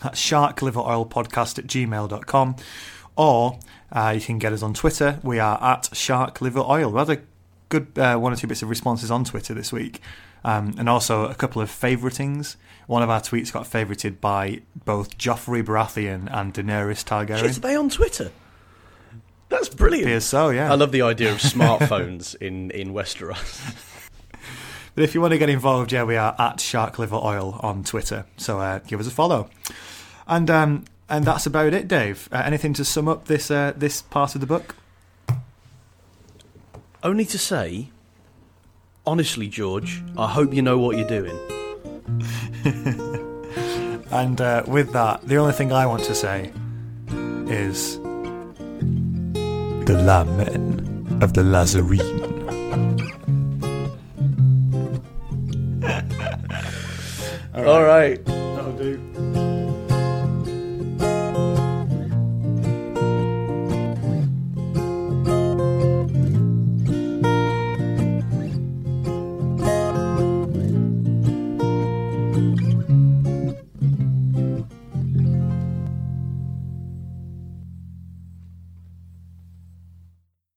That's sharkliveroilpodcast at gmail.com. Or uh, you can get us on Twitter. We are at sharkliveroil. We had a good uh, one or two bits of responses on Twitter this week. Um, and also a couple of favoritings. One of our tweets got favorited by both Joffrey Baratheon and Daenerys Targaryen. Shit, are they on Twitter? That's brilliant. Appears so, yeah. I love the idea of smartphones <laughs> in, in Westeros. <laughs> But if you want to get involved, yeah, we are at Shark Liver Oil on Twitter. So uh, give us a follow. And um, and that's about it, Dave. Uh, anything to sum up this uh, this part of the book? Only to say, honestly, George, I hope you know what you're doing. <laughs> And uh, with that, the only thing I want to say is the Lamb of the Lhazareen. All right. That'll do.